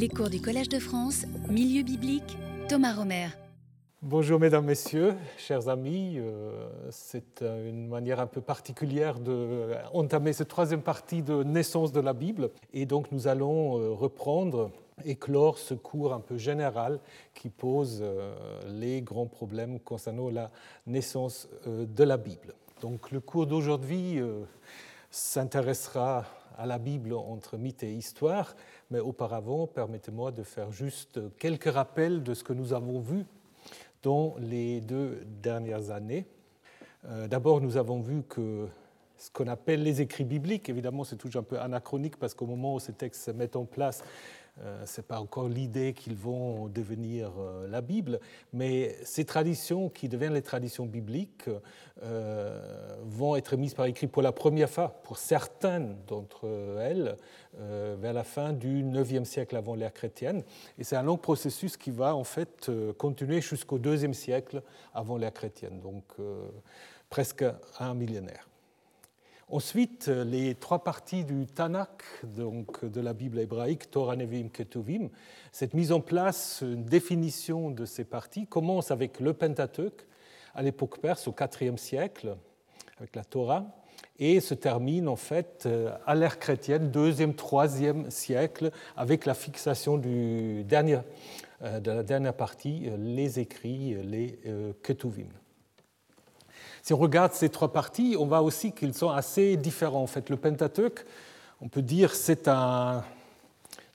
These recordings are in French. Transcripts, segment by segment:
Les cours du Collège de France, Milieu biblique, Thomas Romer. Bonjour mesdames, messieurs, chers amis. Euh, c'est une manière un peu particulière d'entamer cette troisième partie de naissance de la Bible. Et donc nous allons euh, reprendre et clore ce cours un peu général qui pose euh, les grands problèmes concernant la naissance de la Bible. Donc le cours d'aujourd'hui s'intéressera à la Bible entre mythe et histoire, mais auparavant, permettez-moi de faire juste quelques rappels de ce que nous avons vu dans les deux dernières années. Euh, d'abord, nous avons vu que ce qu'on appelle les écrits bibliques, évidemment c'est toujours un peu anachronique parce qu'au moment où ces textes se mettent en place, euh, ce n'est pas encore l'idée qu'ils vont devenir euh, la Bible, mais ces traditions qui deviennent les traditions bibliques euh, vont être mises par écrit pour la première fois, pour certaines d'entre elles, vers la fin du IXe siècle avant l'ère chrétienne. Et c'est un long processus qui va en fait continuer jusqu'au IIe siècle avant l'ère chrétienne, donc presque un millénaire. Ensuite, les trois parties du Tanakh, donc de la Bible hébraïque, Torah, Nevi'im, Ketuvim, cette mise en place, une définition de ces parties, commence avec le Pentateuch, à l'époque perse, au IVe siècle, avec la Torah, et se termine en fait à l'ère chrétienne, deuxième, troisième siècle, avec la fixation euh, de la dernière partie, les écrits, les euh, Ketuvim. Si on regarde ces trois parties, on voit aussi qu'ils sont assez différents. En fait, le Pentateuch, on peut dire, c'est un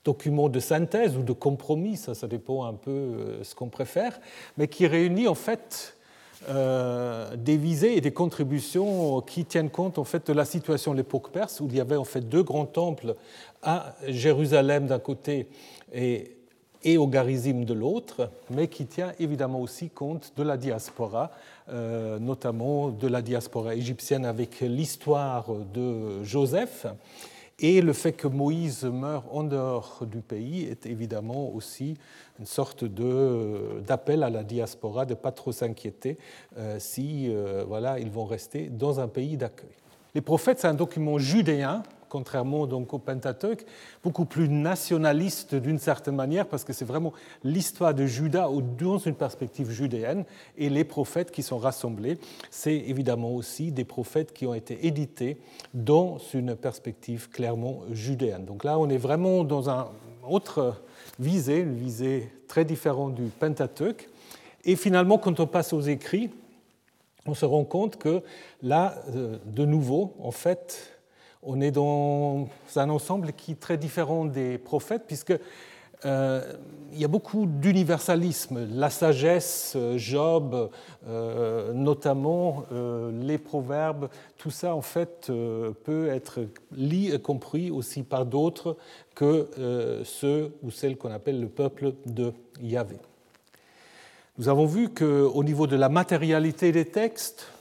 document de synthèse ou de compromis, ça, ça dépend un peu euh, ce qu'on préfère, mais qui réunit en fait euh, des visées et des contributions qui tiennent compte en fait de la situation de l'époque perse, où il y avait en fait deux grands temples à Jérusalem d'un côté et et au Garizim de l'autre, mais qui tient évidemment aussi compte de la diaspora, euh, notamment de la diaspora égyptienne avec l'histoire de Joseph. Et le fait que Moïse meurt en dehors du pays est évidemment aussi une sorte d'appel à la diaspora de ne pas trop s'inquiéter euh, si euh, voilà, ils vont rester dans un pays d'accueil. Les prophètes, c'est un document judéen contrairement donc au Pentateuch, beaucoup plus nationaliste d'une certaine manière, parce que c'est vraiment l'histoire de Juda dans une perspective judéenne, et les prophètes qui sont rassemblés, c'est évidemment aussi des prophètes qui ont été édités dans une perspective clairement judéenne. Donc là, on est vraiment dans un autre visée, une visée très différente du Pentateuch. Et finalement, quand on passe aux écrits, on se rend compte que là, euh, de nouveau, en fait, on est dans un ensemble qui est très différent des prophètes, puisque euh, il y a beaucoup d'universalisme, la sagesse, Job, euh, notamment euh, les proverbes, tout ça en fait peut être lu et compris aussi par d'autres que ceux ou celles qu'on appelle le peuple de Yahvé. Nous avons vu qu'au niveau de la matérialité des textes, euh,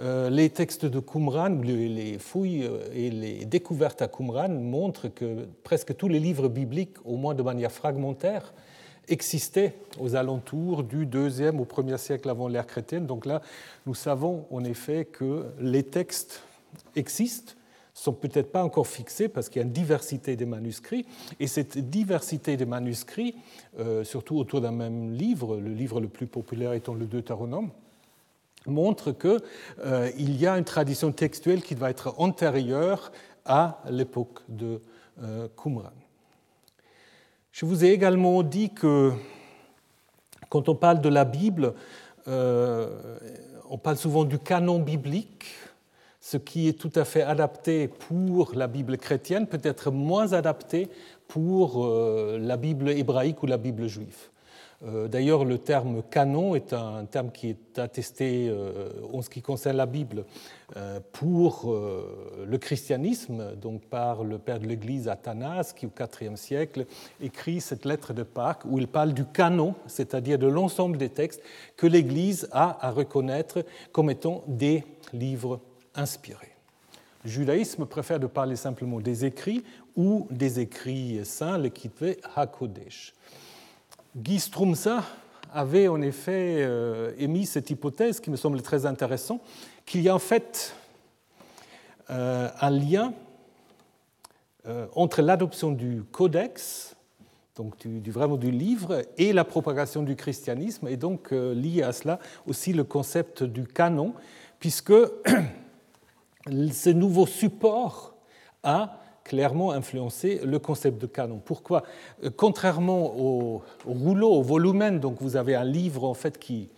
les textes de Qumran, les fouilles euh, et les découvertes à Qumran montrent que presque tous les livres bibliques, au moins de manière fragmentaire, existaient aux alentours du deuxième au premier siècle avant l'ère chrétienne. Donc là, nous savons en effet que les textes existent, sont peut-être pas encore fixés parce qu'il y a une diversité des manuscrits. Et cette diversité des manuscrits, euh, surtout autour d'un même livre, le livre le plus populaire étant le Deutéronome, montre qu'il euh, y a une tradition textuelle qui va être antérieure à l'époque de euh, Qumran. Je vous ai également dit que quand on parle de la Bible, euh, on parle souvent du canon biblique, ce qui est tout à fait adapté pour la Bible chrétienne, peut être moins adapté pour la Bible hébraïque ou la Bible juive. Euh, d'ailleurs, le terme canon est un terme qui est attesté euh, en ce qui concerne la Bible euh, pour le christianisme, donc par le père de l'Église Athanas, qui au IVe siècle écrit cette lettre de Pâques où il parle du canon, c'est-à-dire de l'ensemble des textes que l'Église a à reconnaître comme étant des livres inspirés. Le judaïsme préfère de parler simplement des écrits ou des écrits saints, le kitve HaKodesh. Guy Strumsa avait en effet euh, émis cette hypothèse qui me semble très intéressante, qu'il y a en fait euh, un lien euh, entre l'adoption du codex donc vraiment du livre, et la propagation du christianisme, et donc lié à cela aussi le concept du canon, puisque ce nouveau support a clairement influencé le concept de canon. Pourquoi? Contrairement au, rouleau, au volumen, donc vous avez un livre en fait qu'il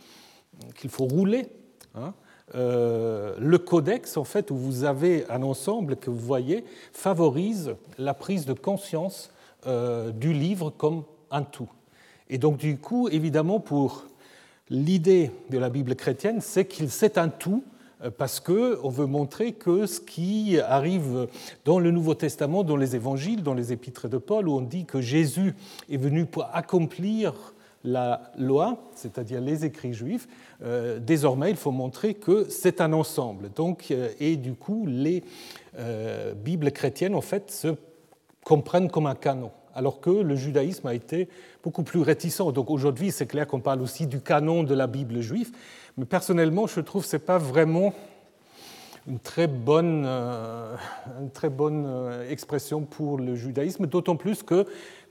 faut rouler. Hein, euh, le codex, en fait, où vous avez un ensemble que vous voyez, favorise la prise de conscience euh, du livre comme un tout. Et donc, du coup, évidemment, pour l'idée de la Bible chrétienne, c'est qu'il c'est un tout euh, parce qu'on veut montrer que ce qui arrive dans le Nouveau Testament, dans les évangiles, dans les épîtres de Paul, où on dit que Jésus est venu pour accomplir la loi, c'est-à-dire les écrits juifs, euh, désormais il faut montrer que c'est un ensemble. Donc, euh, et du coup, les Bibles chrétiennes, en fait, se comprennent comme un canon, alors que le judaïsme a été beaucoup plus réticent. Donc aujourd'hui, c'est clair qu'on parle aussi du canon de la Bible juive, mais personnellement, je trouve que ce n'est pas vraiment une très bonne, euh, une très bonne euh, expression pour le judaïsme, d'autant plus que,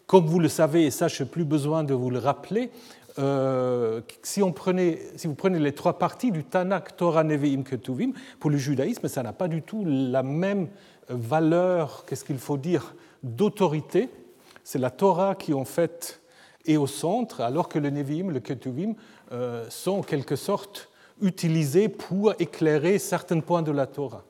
comme vous le savez, et ça, je n'ai plus besoin de vous le rappeler, euh, si, on prenait, si vous prenez les trois parties du Tanakh, Torah, Nevi'im, Ketuvim, pour le judaïsme, ça n'a pas du tout la même valeur, qu'est-ce qu'il faut dire, d'autorité. C'est la Torah qui, en fait, est au centre, alors que le Nevi'im, le Ketuvim, sont en quelque sorte utilisés pour éclairer certains points de la Torah.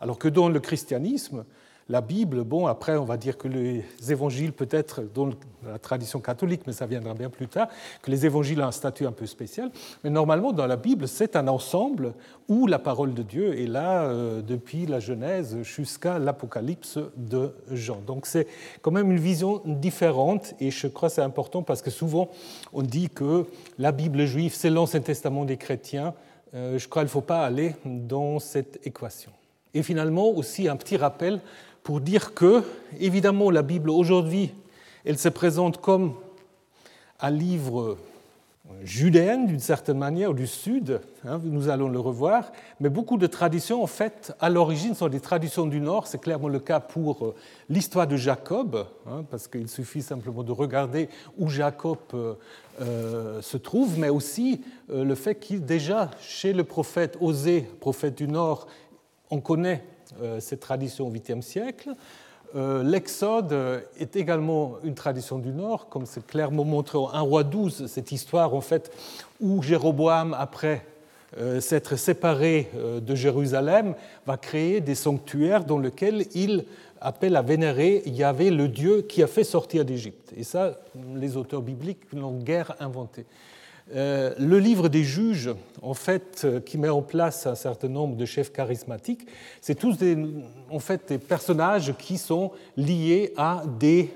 Alors que dans le christianisme, la Bible, bon, après, on va dire que les évangiles, peut-être dans la tradition catholique, mais ça viendra bien plus tard, que les évangiles ont un statut un peu spécial. Mais normalement, dans la Bible, c'est un ensemble où la parole de Dieu est là euh, depuis la Genèse jusqu'à l'Apocalypse de Jean. Donc c'est quand même une vision différente et je crois que c'est important parce que souvent on dit que la Bible juive, c'est l'Ancien Testament des chrétiens. Euh, je crois qu'il ne faut pas aller dans cette équation. Et finalement, aussi un petit rappel pour dire que, évidemment, la Bible aujourd'hui, elle se présente comme un livre judéen d'une certaine manière, du Sud, hein, nous allons le revoir, mais beaucoup de traditions, en fait, à l'origine, sont des traditions du Nord. C'est clairement le cas pour euh, l'histoire de Jacob, hein, parce qu'il suffit simplement de regarder où Jacob euh, euh, se trouve, mais aussi le fait qu'il, déjà, chez le prophète Osée, prophète du Nord, on connaît cette tradition au 8e siècle. Euh, L'Exode est également une tradition du Nord, comme c'est clairement montré en 1 roi 12, cette histoire en fait où Jéroboam, après euh, s'être séparé de Jérusalem, va créer des sanctuaires dans lesquels il appelle à vénérer Yahvé, le Dieu qui a fait sortir d'Égypte. Et ça, les auteurs bibliques n'ont guère inventé. Euh, le livre des juges, en fait, euh, qui met en place un certain nombre de chefs charismatiques, c'est tous des, en fait, des personnages qui sont liés à des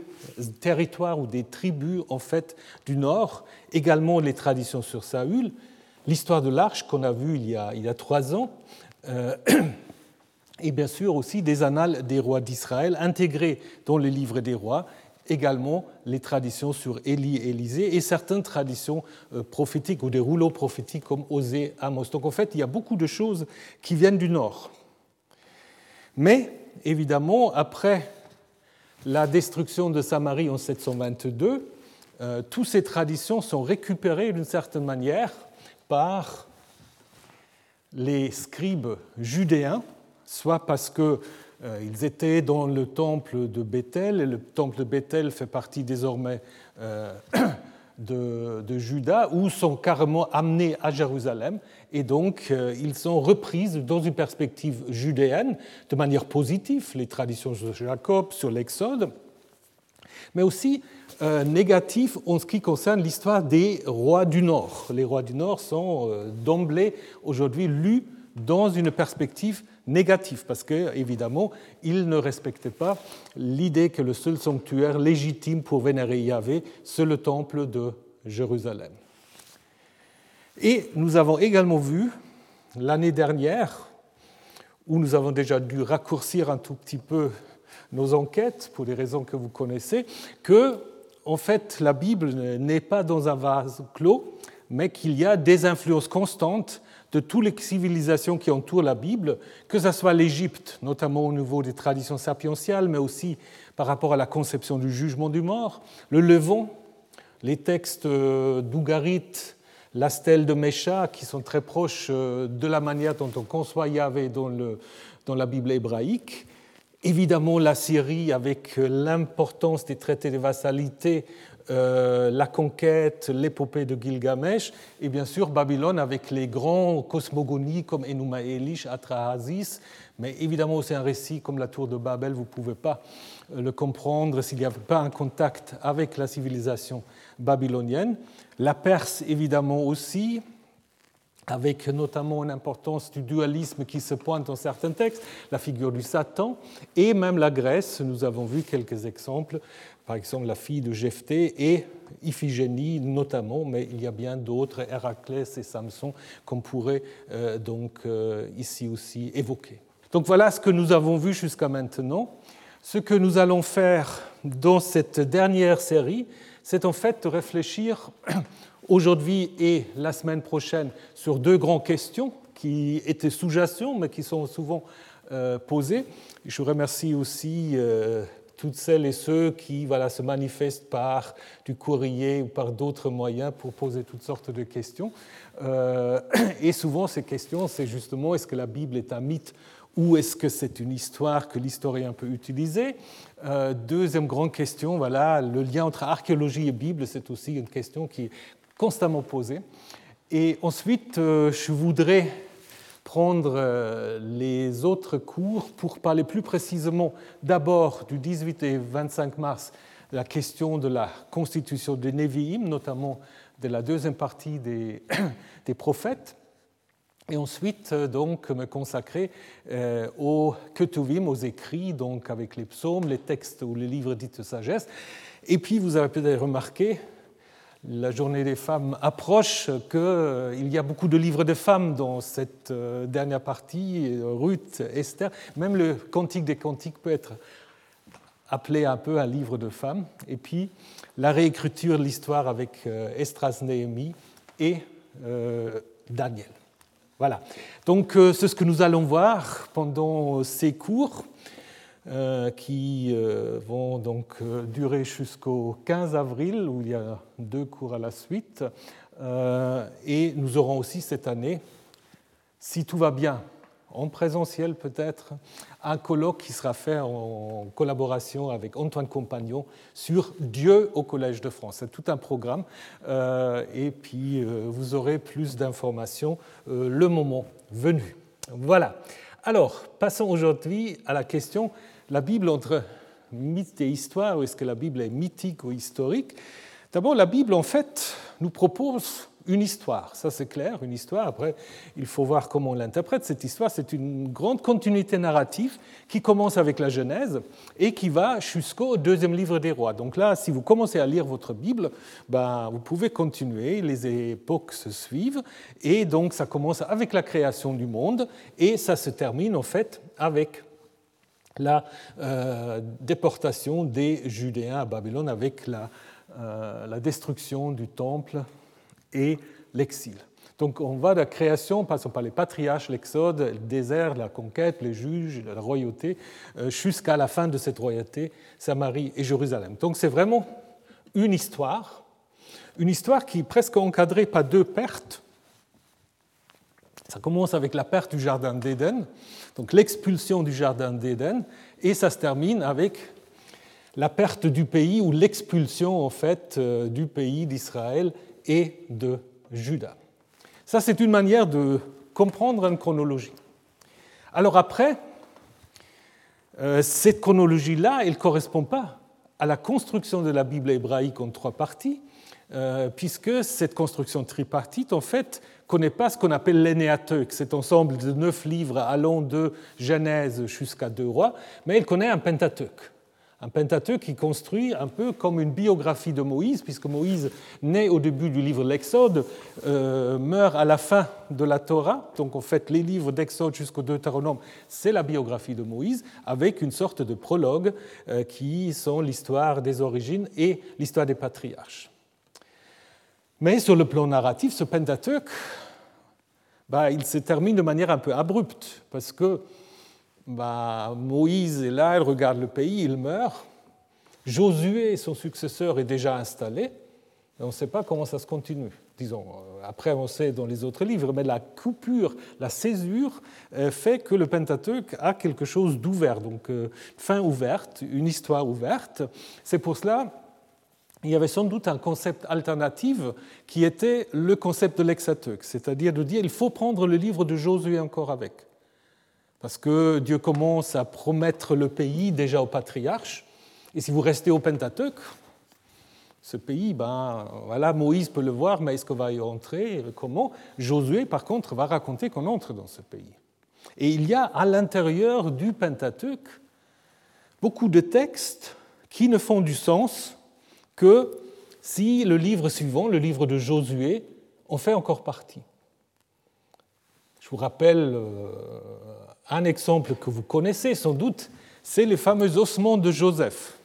territoires ou des tribus en fait, du Nord, également les traditions sur Saül, l'histoire de l'Arche qu'on a vue il y a, il y a trois ans, euh, et bien sûr aussi des annales des rois d'Israël intégrés dans les livres des rois également les traditions sur Élie et Élisée et certaines traditions euh, prophétiques ou des rouleaux prophétiques comme Osée, Amos. Donc en fait, il y a beaucoup de choses qui viennent du Nord. Mais évidemment, après la destruction de Samarie en 722, euh, toutes ces traditions sont récupérées d'une certaine manière par les scribes judéens, soit parce que ils étaient dans le temple de Bethel, et le temple de Bethel fait partie désormais euh, de, de, Juda, où sont carrément amenés à Jérusalem, et donc euh, ils sont reprises dans une perspective judéenne de manière positive, les traditions de Jacob sur l'Exode, mais aussi négatif en ce qui concerne l'histoire des rois du Nord. Les rois du Nord sont d'emblée aujourd'hui lus dans une perspective négatif, parce qu'évidemment, il ne respectait pas l'idée que le seul sanctuaire légitime pour vénérer Yahvé, c'est le temple de Jérusalem. Et nous avons également vu l'année dernière, où nous avons déjà dû raccourcir un tout petit peu nos enquêtes, pour des raisons que vous connaissez, que, en fait, la Bible n'est pas dans un vase clos, mais qu'il y a des influences constantes de toutes les civilisations qui entourent la Bible, que ce soit l'Égypte, notamment au niveau des traditions sapientiales, mais aussi par rapport à la conception du jugement du mort, le Levant, les textes euh, d'Ougarit, la stèle de Mécha, qui sont très proches euh, de la manière dont on conçoit Yahvé dans, la Bible hébraïque, évidemment la Syrie avec euh, l'importance des traités de vassalité euh, la conquête, l'épopée de Gilgamesh, et bien sûr Babylone avec les grands cosmogonies comme Enuma Elish, Atrahasis, mais évidemment c'est un récit comme la tour de Babel, vous ne pouvez pas euh, le comprendre s'il n'y a pas un contact avec la civilisation babylonienne. La Perse évidemment aussi, avec notamment une importance du dualisme qui se pointe dans certains textes, la figure du Satan, et même la Grèce, nous avons vu quelques exemples par exemple la fille de Jephthé et Iphigénie notamment, mais il y a bien d'autres, Héraclès et Samson, qu'on pourrait euh, donc euh, ici aussi évoquer. Donc voilà ce que nous avons vu jusqu'à maintenant. Ce que nous allons faire dans cette dernière série, c'est en fait de réfléchir aujourd'hui et la semaine prochaine sur deux grandes questions qui étaient sous-jacentes, mais qui sont souvent euh, posées. Je remercie aussi toutes celles et ceux qui voilà, se manifestent par du courrier ou par d'autres moyens pour poser toutes sortes de questions. Euh, et souvent, ces questions, c'est justement est-ce que la Bible est un mythe ou est-ce que c'est une histoire que l'historien peut utiliser? Euh, Deuxième grande question, voilà, le lien entre archéologie et Bible, c'est aussi une question qui est constamment posée. Et ensuite, euh, je voudrais prendre euh, les autres cours pour parler plus précisément d'abord du 18 et 25 mars la question de la constitution des Nevi'im, notamment de la deuxième partie des, des prophètes, et ensuite euh, donc me consacrer euh, aux Ketuvim, aux écrits, donc avec les psaumes, les textes ou les livres dits de sagesse. Et puis vous avez peut-être remarqué, la journée des femmes approche, qu'il euh, y a beaucoup de livres de femmes dans cette euh, dernière partie, Ruth, Esther. Même le Cantique des Cantiques peut être appelé un peu un livre de femmes. Et puis la réécriture de l'histoire avec euh, Estras, Néhémie et Daniel. Voilà. Donc c'est ce que nous allons voir pendant ces cours. Euh, qui euh, vont donc euh, durer jusqu'au 15 avril, où il y a deux cours à la suite. Et nous aurons aussi cette année, si tout va bien, en présentiel peut-être, un colloque qui sera fait en collaboration avec Antoine Compagnon sur Dieu au Collège de France. C'est tout un programme et puis vous aurez plus d'informations le moment venu. Voilà. Alors, passons aujourd'hui à la question la Bible entre mythe et histoire, ou est-ce que la Bible est mythique ou historique? D'abord, la Bible, en fait, nous propose une histoire, ça c'est clair, une histoire. Après, il faut voir comment on l'interprète. Cette histoire, c'est une grande continuité narrative qui commence avec la Genèse et qui va jusqu'au deuxième livre des rois. Donc là, si vous commencez à lire votre Bible, ben, vous pouvez continuer, les époques se suivent, et donc ça commence avec la création du monde, et ça se termine en fait avec la euh, déportation des Judéens à Babylone avec la, euh, la destruction du temple et l'exil. Donc on va de la création, passant par les patriarches, l'exode, le désert, la conquête, les juges, la royauté, euh, jusqu'à la fin de cette royauté, Samarie et Jérusalem. Donc c'est vraiment une histoire, une histoire qui est presque encadrée par deux pertes. Ça commence avec la perte du Jardin d'Éden, donc l'expulsion du Jardin d'Éden, et ça se termine avec la perte du pays ou l'expulsion en fait euh, du pays d'Israël et de Juda. Ça, c'est une manière de comprendre une chronologie. Alors après, euh, cette chronologie-là, elle ne correspond pas à la construction de la Bible hébraïque en trois parties, puisque cette construction tripartite, en fait, connaît pas ce qu'on appelle l'énéateuque, cet ensemble de neuf livres allant de Genèse jusqu'à deux rois, mais elle connaît un pentateuque. Un Pentateuque qui construit un peu comme une biographie de Moïse, puisque Moïse, naît au début du livre de l'Exode, euh, meurt à la fin de la Torah. Donc en fait, les livres d'Exode jusqu'au Deutéronome, c'est la biographie de Moïse, avec une sorte de prologue euh, qui sont l'histoire des origines et l'histoire des patriarches. Mais sur le plan narratif, ce Pentateuque bah, il se termine de manière un peu abrupte, parce que bah, Moïse est là, il regarde le pays, il meurt. Josué, son successeur, est déjà installé, et on ne sait pas comment ça se continue. Disons, après on sait dans les autres livres, mais la coupure, la césure euh, fait que le Pentateuque a quelque chose d'ouvert, donc euh, fin ouverte, une histoire ouverte. C'est pour cela il y avait sans doute un concept alternatif qui était le concept de l'exateuque, c'est-à-dire de dire il faut prendre le livre de Josué encore avec. Parce que Dieu commence à promettre le pays déjà au patriarche, et si vous restez au Pentateuque, ce pays, ben, voilà, Moïse peut le voir, mais est-ce qu'on va y entrer Comment? Josué, par contre, va raconter qu'on entre dans ce pays. Et il y a à l'intérieur du Pentateuque beaucoup de textes qui ne font du sens que si le livre suivant, le livre de Josué, en fait encore partie. Je vous rappelle euh, un exemple que vous connaissez sans doute, c'est les fameux ossements de Joseph.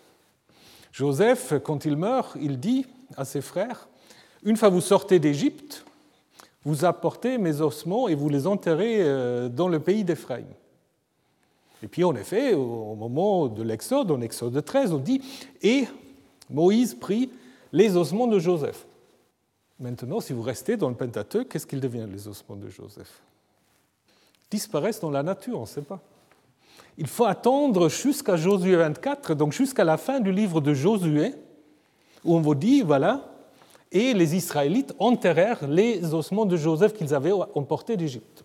Joseph, quand il meurt, il dit à ses frères, une fois vous sortez d'Égypte, vous apportez mes ossements et vous les enterrez euh, dans le pays d'Éphraïm. Et puis en effet, au moment de l'Exode, en Exode 13, on dit, et Moïse prit les ossements de Joseph. Maintenant, si vous restez dans le Pentateuque, qu'est-ce qu'ils deviennent les ossements de Joseph? Disparaissent dans la nature, on ne sait pas. Il faut attendre jusqu'à Josué 24, donc jusqu'à la fin du livre de Josué, où on vous dit, voilà, et les Israélites enterrèrent les ossements de Joseph qu'ils avaient emportés d'Égypte.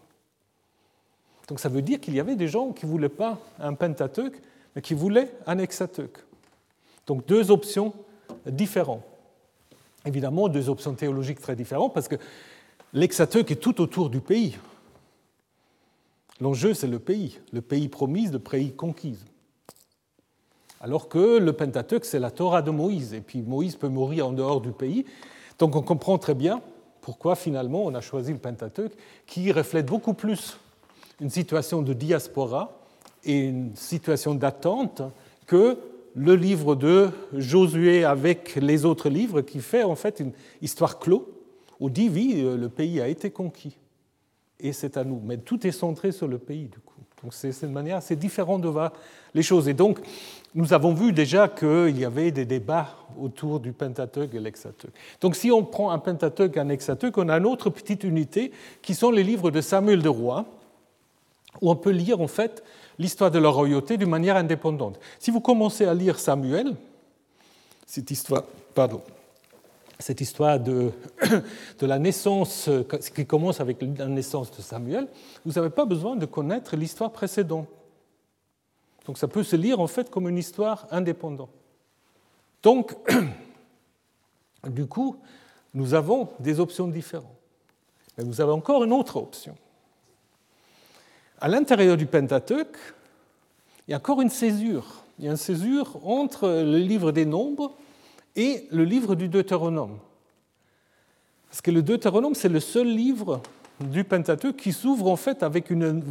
Donc ça veut dire qu'il y avait des gens qui ne voulaient pas un Pentateuque, mais qui voulaient un Hexateuque. Donc deux options différentes. Évidemment, deux options théologiques très différentes, parce que l'Hexateuque est tout autour du pays. L'enjeu, c'est le pays, le pays promis, le pays conquis. Alors que le Pentateuque, c'est la Torah de Moïse, et puis Moïse peut mourir en dehors du pays. Donc on comprend très bien pourquoi finalement on a choisi le Pentateuque, qui reflète beaucoup plus une situation de diaspora et une situation d'attente que le livre de Josué avec les autres livres qui fait en fait une histoire clos où dit oui, le pays a été conquis et c'est à nous. Mais tout est centré sur le pays du coup. Donc c'est une manière assez différente de voir les choses. Et donc nous avons vu déjà qu'il y avait des débats autour du Pentateuque et l'Hexateuque. Donc si on prend un Pentateuque et un Hexateuque, on a une autre petite unité qui sont les livres de Samuel de Roi où on peut lire en fait l'histoire de la royauté d'une manière indépendante. Si vous commencez à lire Samuel, cette histoire, pardon, cette histoire de, la naissance, qui commence avec la naissance de Samuel, vous n'avez pas besoin de connaître l'histoire précédente. Donc ça peut se lire en fait comme une histoire indépendante. Donc, du coup, nous avons des options différentes. Mais vous avez encore une autre option à l'intérieur du Pentateuque, il y a encore une césure. Il y a une césure entre le livre des Nombres et le livre du Deutéronome. Parce que le Deutéronome, c'est le seul livre du Pentateuque qui s'ouvre en fait avec un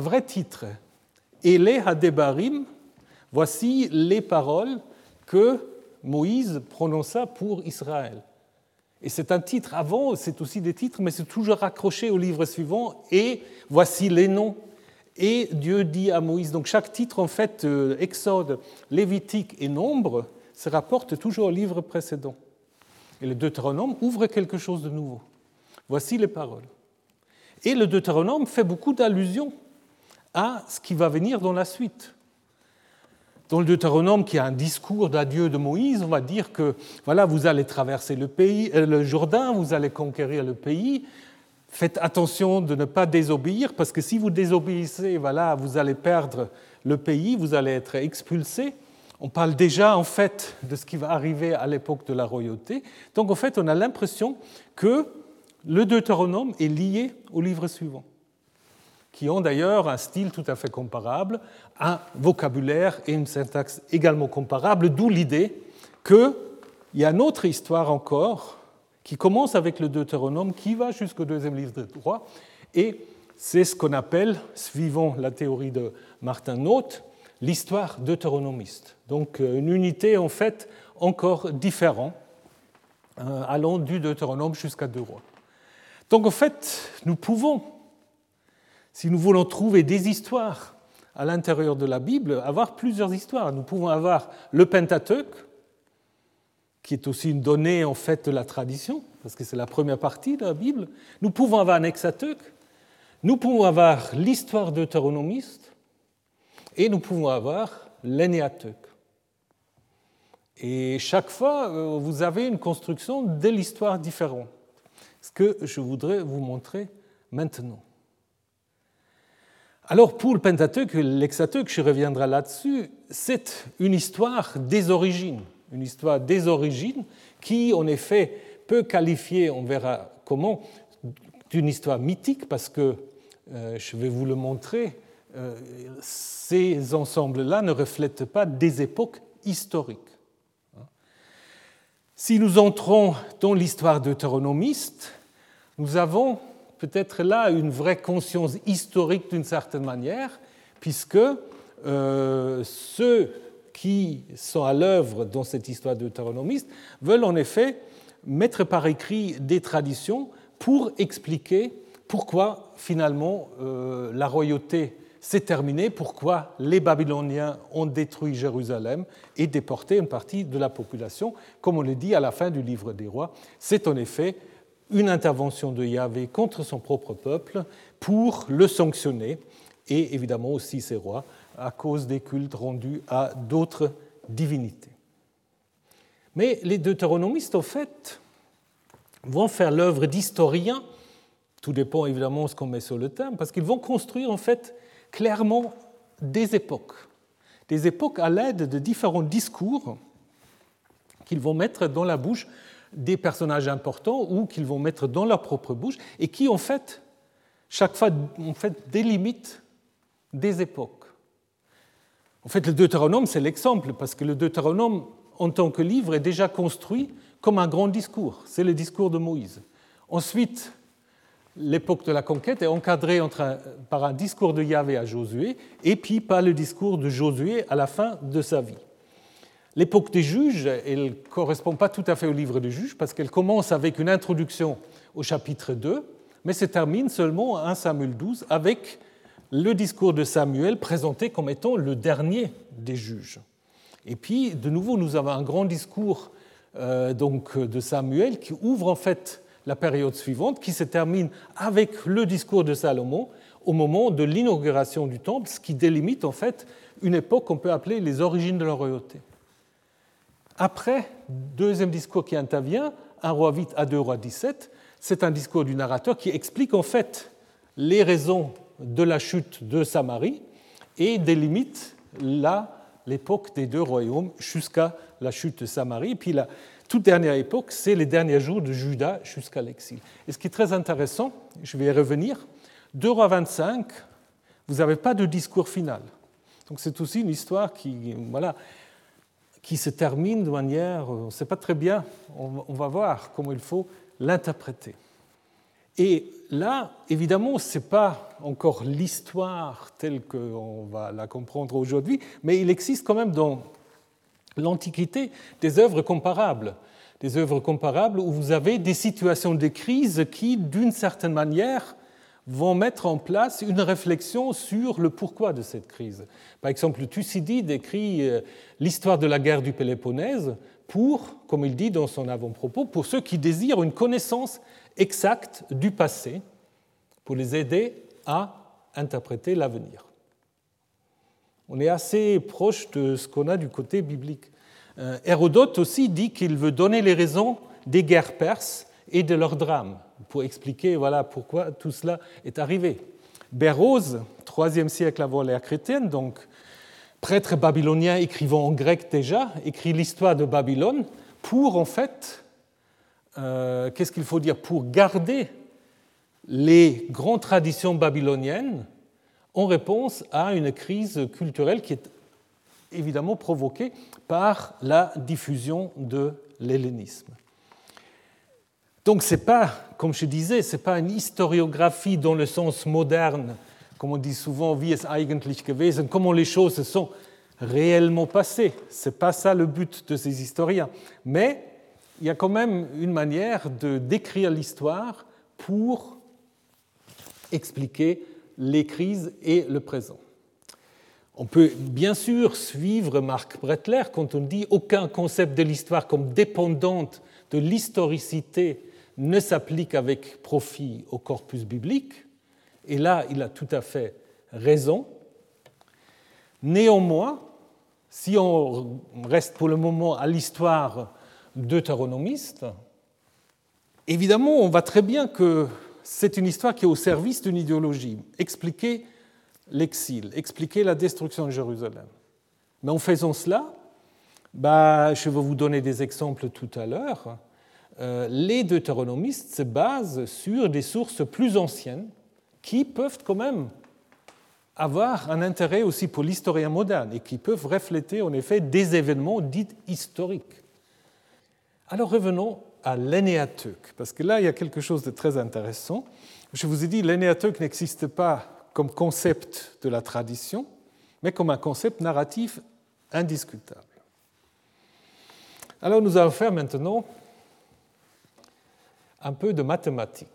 vrai titre. Ele Hadebarim, voici les paroles que Moïse prononça pour Israël. Et c'est un titre avant, c'est aussi des titres, mais c'est toujours raccroché au livre suivant. Et voici les noms. Et Dieu dit à Moïse, donc chaque titre, en fait, euh, Exode, Lévitique et Nombre, se rapporte toujours au livre précédent. Et le Deutéronome ouvre quelque chose de nouveau. Voici les paroles. Et le Deutéronome fait beaucoup d'allusions à ce qui va venir dans la suite. Dans le Deutéronome, qui a un discours d'adieu de Moïse, on va dire que voilà, vous allez traverser le, pays, euh, le Jourdain, vous allez conquérir le pays. Faites attention de ne pas désobéir, parce que si vous désobéissez, voilà, vous allez perdre le pays, vous allez être expulsé. On parle déjà en fait de ce qui va arriver à l'époque de la royauté. Donc en fait, on a l'impression que le Deutéronome est lié au livre suivant qui ont d'ailleurs un style tout à fait comparable, un vocabulaire et une syntaxe également comparables, d'où l'idée qu'il y a une autre histoire encore qui commence avec le Deutéronome, qui va jusqu'au deuxième livre de droit, et c'est ce qu'on appelle, suivant la théorie de Martin Noth, l'histoire deutéronomiste. Donc euh, une unité en fait encore différente, euh, allant du Deutéronome jusqu'à deux rois. Donc en fait, nous pouvons, si nous voulons trouver des histoires à l'intérieur de la Bible, avoir plusieurs histoires. Nous pouvons avoir le Pentateuque, qui est aussi une donnée en fait de la tradition, parce que c'est la première partie de la Bible. Nous pouvons avoir un Hexateuque, nous pouvons avoir l'histoire deutéronomiste, et nous pouvons avoir l'énéateuque. Et chaque fois, euh, vous avez une construction de l'histoire différente, ce que je voudrais vous montrer maintenant. Alors pour le Pentateuque et l'Hexateuque, je reviendrai là-dessus, c'est une histoire des origines, une histoire des origines qui en effet peut qualifier, on verra comment, d'une histoire mythique parce que, euh, je vais vous le montrer, euh, ces ensembles-là ne reflètent pas des époques historiques. Si nous entrons dans l'histoire deutéronomiste, nous avons peut-être là une vraie conscience historique d'une certaine manière, puisque euh, ceux qui sont à l'œuvre dans cette histoire deutéronomiste veulent en effet mettre par écrit des traditions pour expliquer pourquoi finalement euh, la royauté s'est terminée, pourquoi les Babyloniens ont détruit Jérusalem et déporté une partie de la population, comme on le dit à la fin du livre des rois. C'est en effet une intervention de Yahvé contre son propre peuple pour le sanctionner, et évidemment aussi ses rois, à cause des cultes rendus à d'autres divinités. Mais les deutéronomistes, au fait, vont faire l'œuvre d'historiens, tout dépend évidemment de ce qu'on met sur le terme, parce qu'ils vont construire en fait clairement des époques, des époques à l'aide de différents discours qu'ils vont mettre dans la bouche des personnages importants ou qu'ils vont mettre dans leur propre bouche et qui, en fait, chaque fois, en fait, délimitent des époques. En fait, le Deutéronome, c'est l'exemple, parce que le Deutéronome, en tant que livre, est déjà construit comme un grand discours. C'est le discours de Moïse. Ensuite, l'époque de la conquête est encadrée par un discours de Yahvé à Josué et puis par le discours de Josué à la fin de sa vie. L'époque des juges, elle ne correspond pas tout à fait au livre des juges parce qu'elle commence avec une introduction au chapitre 2, mais se termine seulement à 1 Samuel 12 avec le discours de Samuel présenté comme étant le dernier des juges. Et puis, de nouveau, nous avons un grand discours euh, donc, de Samuel qui ouvre en fait la période suivante, qui se termine avec le discours de Salomon au moment de l'inauguration du temple, ce qui délimite en fait une époque qu'on peut appeler les origines de la royauté. Après, deuxième discours qui intervient, un roi 8 à deux rois 17, c'est un discours du narrateur qui explique en fait les raisons de la chute de Samarie et délimite là l'époque des deux royaumes jusqu'à la chute de Samarie. puis la toute dernière époque, c'est les derniers jours de Juda jusqu'à l'exil. Et ce qui est très intéressant, je vais y revenir, 2 rois 25, vous n'avez pas de discours final. Donc c'est aussi une histoire qui, voilà, qui se termine de manière, on ne sait pas très bien, on va voir comment il faut l'interpréter. Et là, évidemment, ce n'est pas encore l'histoire telle qu'on va la comprendre aujourd'hui, mais il existe quand même dans l'Antiquité des œuvres comparables. Des œuvres comparables où vous avez des situations de crise qui, d'une certaine manière, vont mettre en place une réflexion sur le pourquoi de cette crise. Par exemple, Thucydide écrit euh, l'histoire de la guerre du Péloponnèse pour, comme il dit dans son avant-propos, pour ceux qui désirent une connaissance exacte du passé, pour les aider à interpréter l'avenir. On est assez proche de ce qu'on a du côté biblique. Euh, Hérodote aussi dit qu'il veut donner les raisons des guerres perses et de leurs drames pour expliquer voilà, pourquoi tout cela est arrivé. Bérose, IIIe siècle avant l'ère chrétienne, donc prêtre babylonien écrivant en grec déjà, écrit l'histoire de Babylone pour en fait, euh, qu'est-ce qu'il faut dire, pour garder les grandes traditions babyloniennes en réponse à une crise culturelle qui est évidemment provoquée par la diffusion de l'hellénisme. Donc ce n'est pas, comme je disais, ce n'est pas une historiographie dans le sens moderne, comme on dit souvent, wie es eigentlich gewesen, comment les choses se sont réellement passées. Ce n'est pas ça le but de ces historiens. Mais il y a quand même une manière de décrire l'histoire pour expliquer les crises et le présent. On peut bien sûr suivre Marc Brettler quand on dit aucun concept de l'histoire comme dépendante de l'historicité ne s'applique avec profit au corpus biblique. Et là, il a tout à fait raison. Néanmoins, si on reste pour le moment à l'histoire deutéronomiste, évidemment, on voit très bien que c'est une histoire qui est au service d'une idéologie. Expliquer l'exil, expliquer la destruction de Jérusalem. Mais en faisant cela, bah, je vais vous donner des exemples tout à l'heure. Euh, les deutéronomistes se basent sur des sources plus anciennes qui peuvent quand même avoir un intérêt aussi pour l'historien moderne et qui peuvent refléter en effet des événements dits historiques. Alors revenons à l'énéateuque, parce que là il y a quelque chose de très intéressant. Je vous ai dit, l'énéateuque n'existe pas comme concept de la tradition, mais comme un concept narratif indiscutable. Alors nous allons faire maintenant un peu de mathématiques.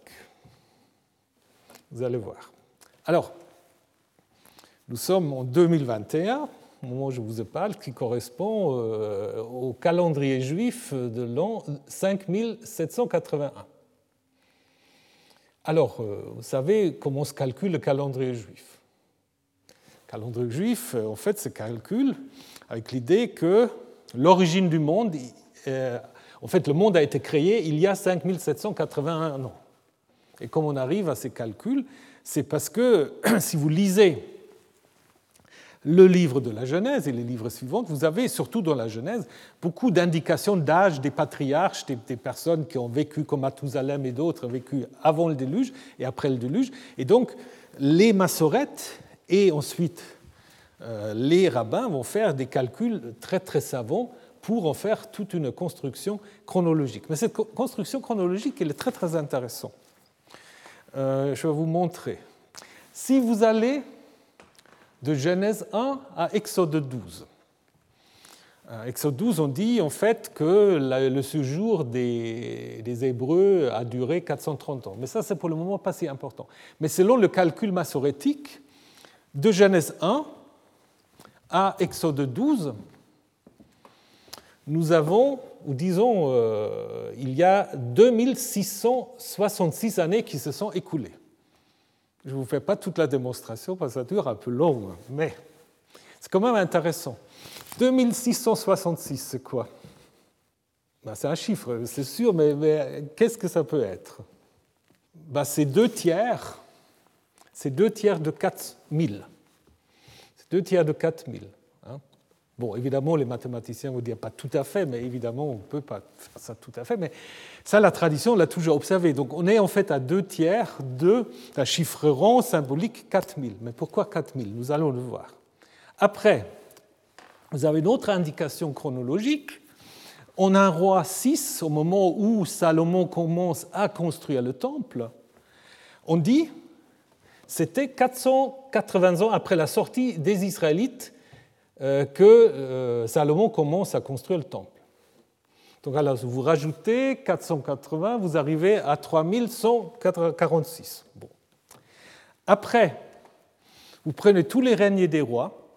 Vous allez voir. Alors, nous sommes en 2021, au moment où je vous parle, qui correspond euh, au calendrier juif de l'an 5781. Alors, euh, vous savez comment se calcule le calendrier juif. Le calendrier juif, euh, en fait, se calcule avec l'idée que l'origine du monde, en fait, le monde a été créé il y a 5781 ans. Et comme on arrive à ces calculs, c'est parce que si vous lisez le livre de la Genèse et les livres suivants, vous avez surtout dans la Genèse beaucoup d'indications d'âge des patriarches, des, personnes qui ont vécu comme Mathusalem et d'autres, vécu avant le déluge et après le déluge. Et donc, les massorettes et ensuite euh, les rabbins vont faire des calculs très très savants pour en faire toute une construction chronologique. Mais cette construction chronologique, elle est très très intéressante. Euh, je vais vous montrer. Si vous allez de Genèse 1 à Exode 12. Euh, Exode 12, on dit en fait que le séjour des, Hébreux a duré 430 ans. Mais ça, c'est pour le moment pas si important. Mais selon le calcul massorétique, de Genèse 1 à Exode 12, nous avons, ou disons, euh, il y a 2666 années qui se sont écoulées. Je ne vous fais pas toute la démonstration parce que ça dure un peu long, mais c'est quand même intéressant. 2666, c'est quoi? Ben, C'est un chiffre, c'est sûr, mais, qu'est-ce que ça peut être? Ben, C'est deux tiers, c'est deux tiers de 4000. C'est deux tiers de 4000. Bon, évidemment, les mathématiciens vont dire pas tout à fait, mais évidemment, on ne peut pas faire ça tout à fait. Mais ça, la tradition l'a toujours observé. Donc, on est en fait à deux tiers d'un chiffre rond symbolique 4000. Mais pourquoi 4000 Nous allons le voir. Après, vous avez une autre indication chronologique. On a un roi 6 au moment où Salomon commence à construire le temple. On dit c'était 480 ans après la sortie des Israélites que euh, Salomon commence à construire le temple. Donc alors, vous rajoutez 480, vous arrivez à 3146. Bon. Après, vous prenez tous les règnes des rois,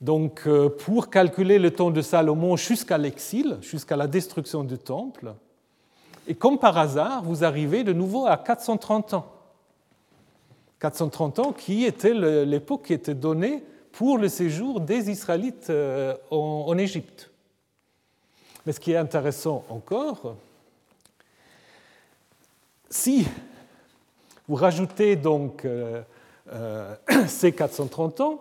donc euh, pour calculer le temps de Salomon jusqu'à l'exil, jusqu'à la destruction du temple, et comme par hasard, vous arrivez de nouveau à 430 ans. 430 ans qui était l'époque qui était donnée pour le séjour des Israélites euh, en Égypte. Mais ce qui est intéressant encore, si vous rajoutez donc euh, euh, ces 430 ans,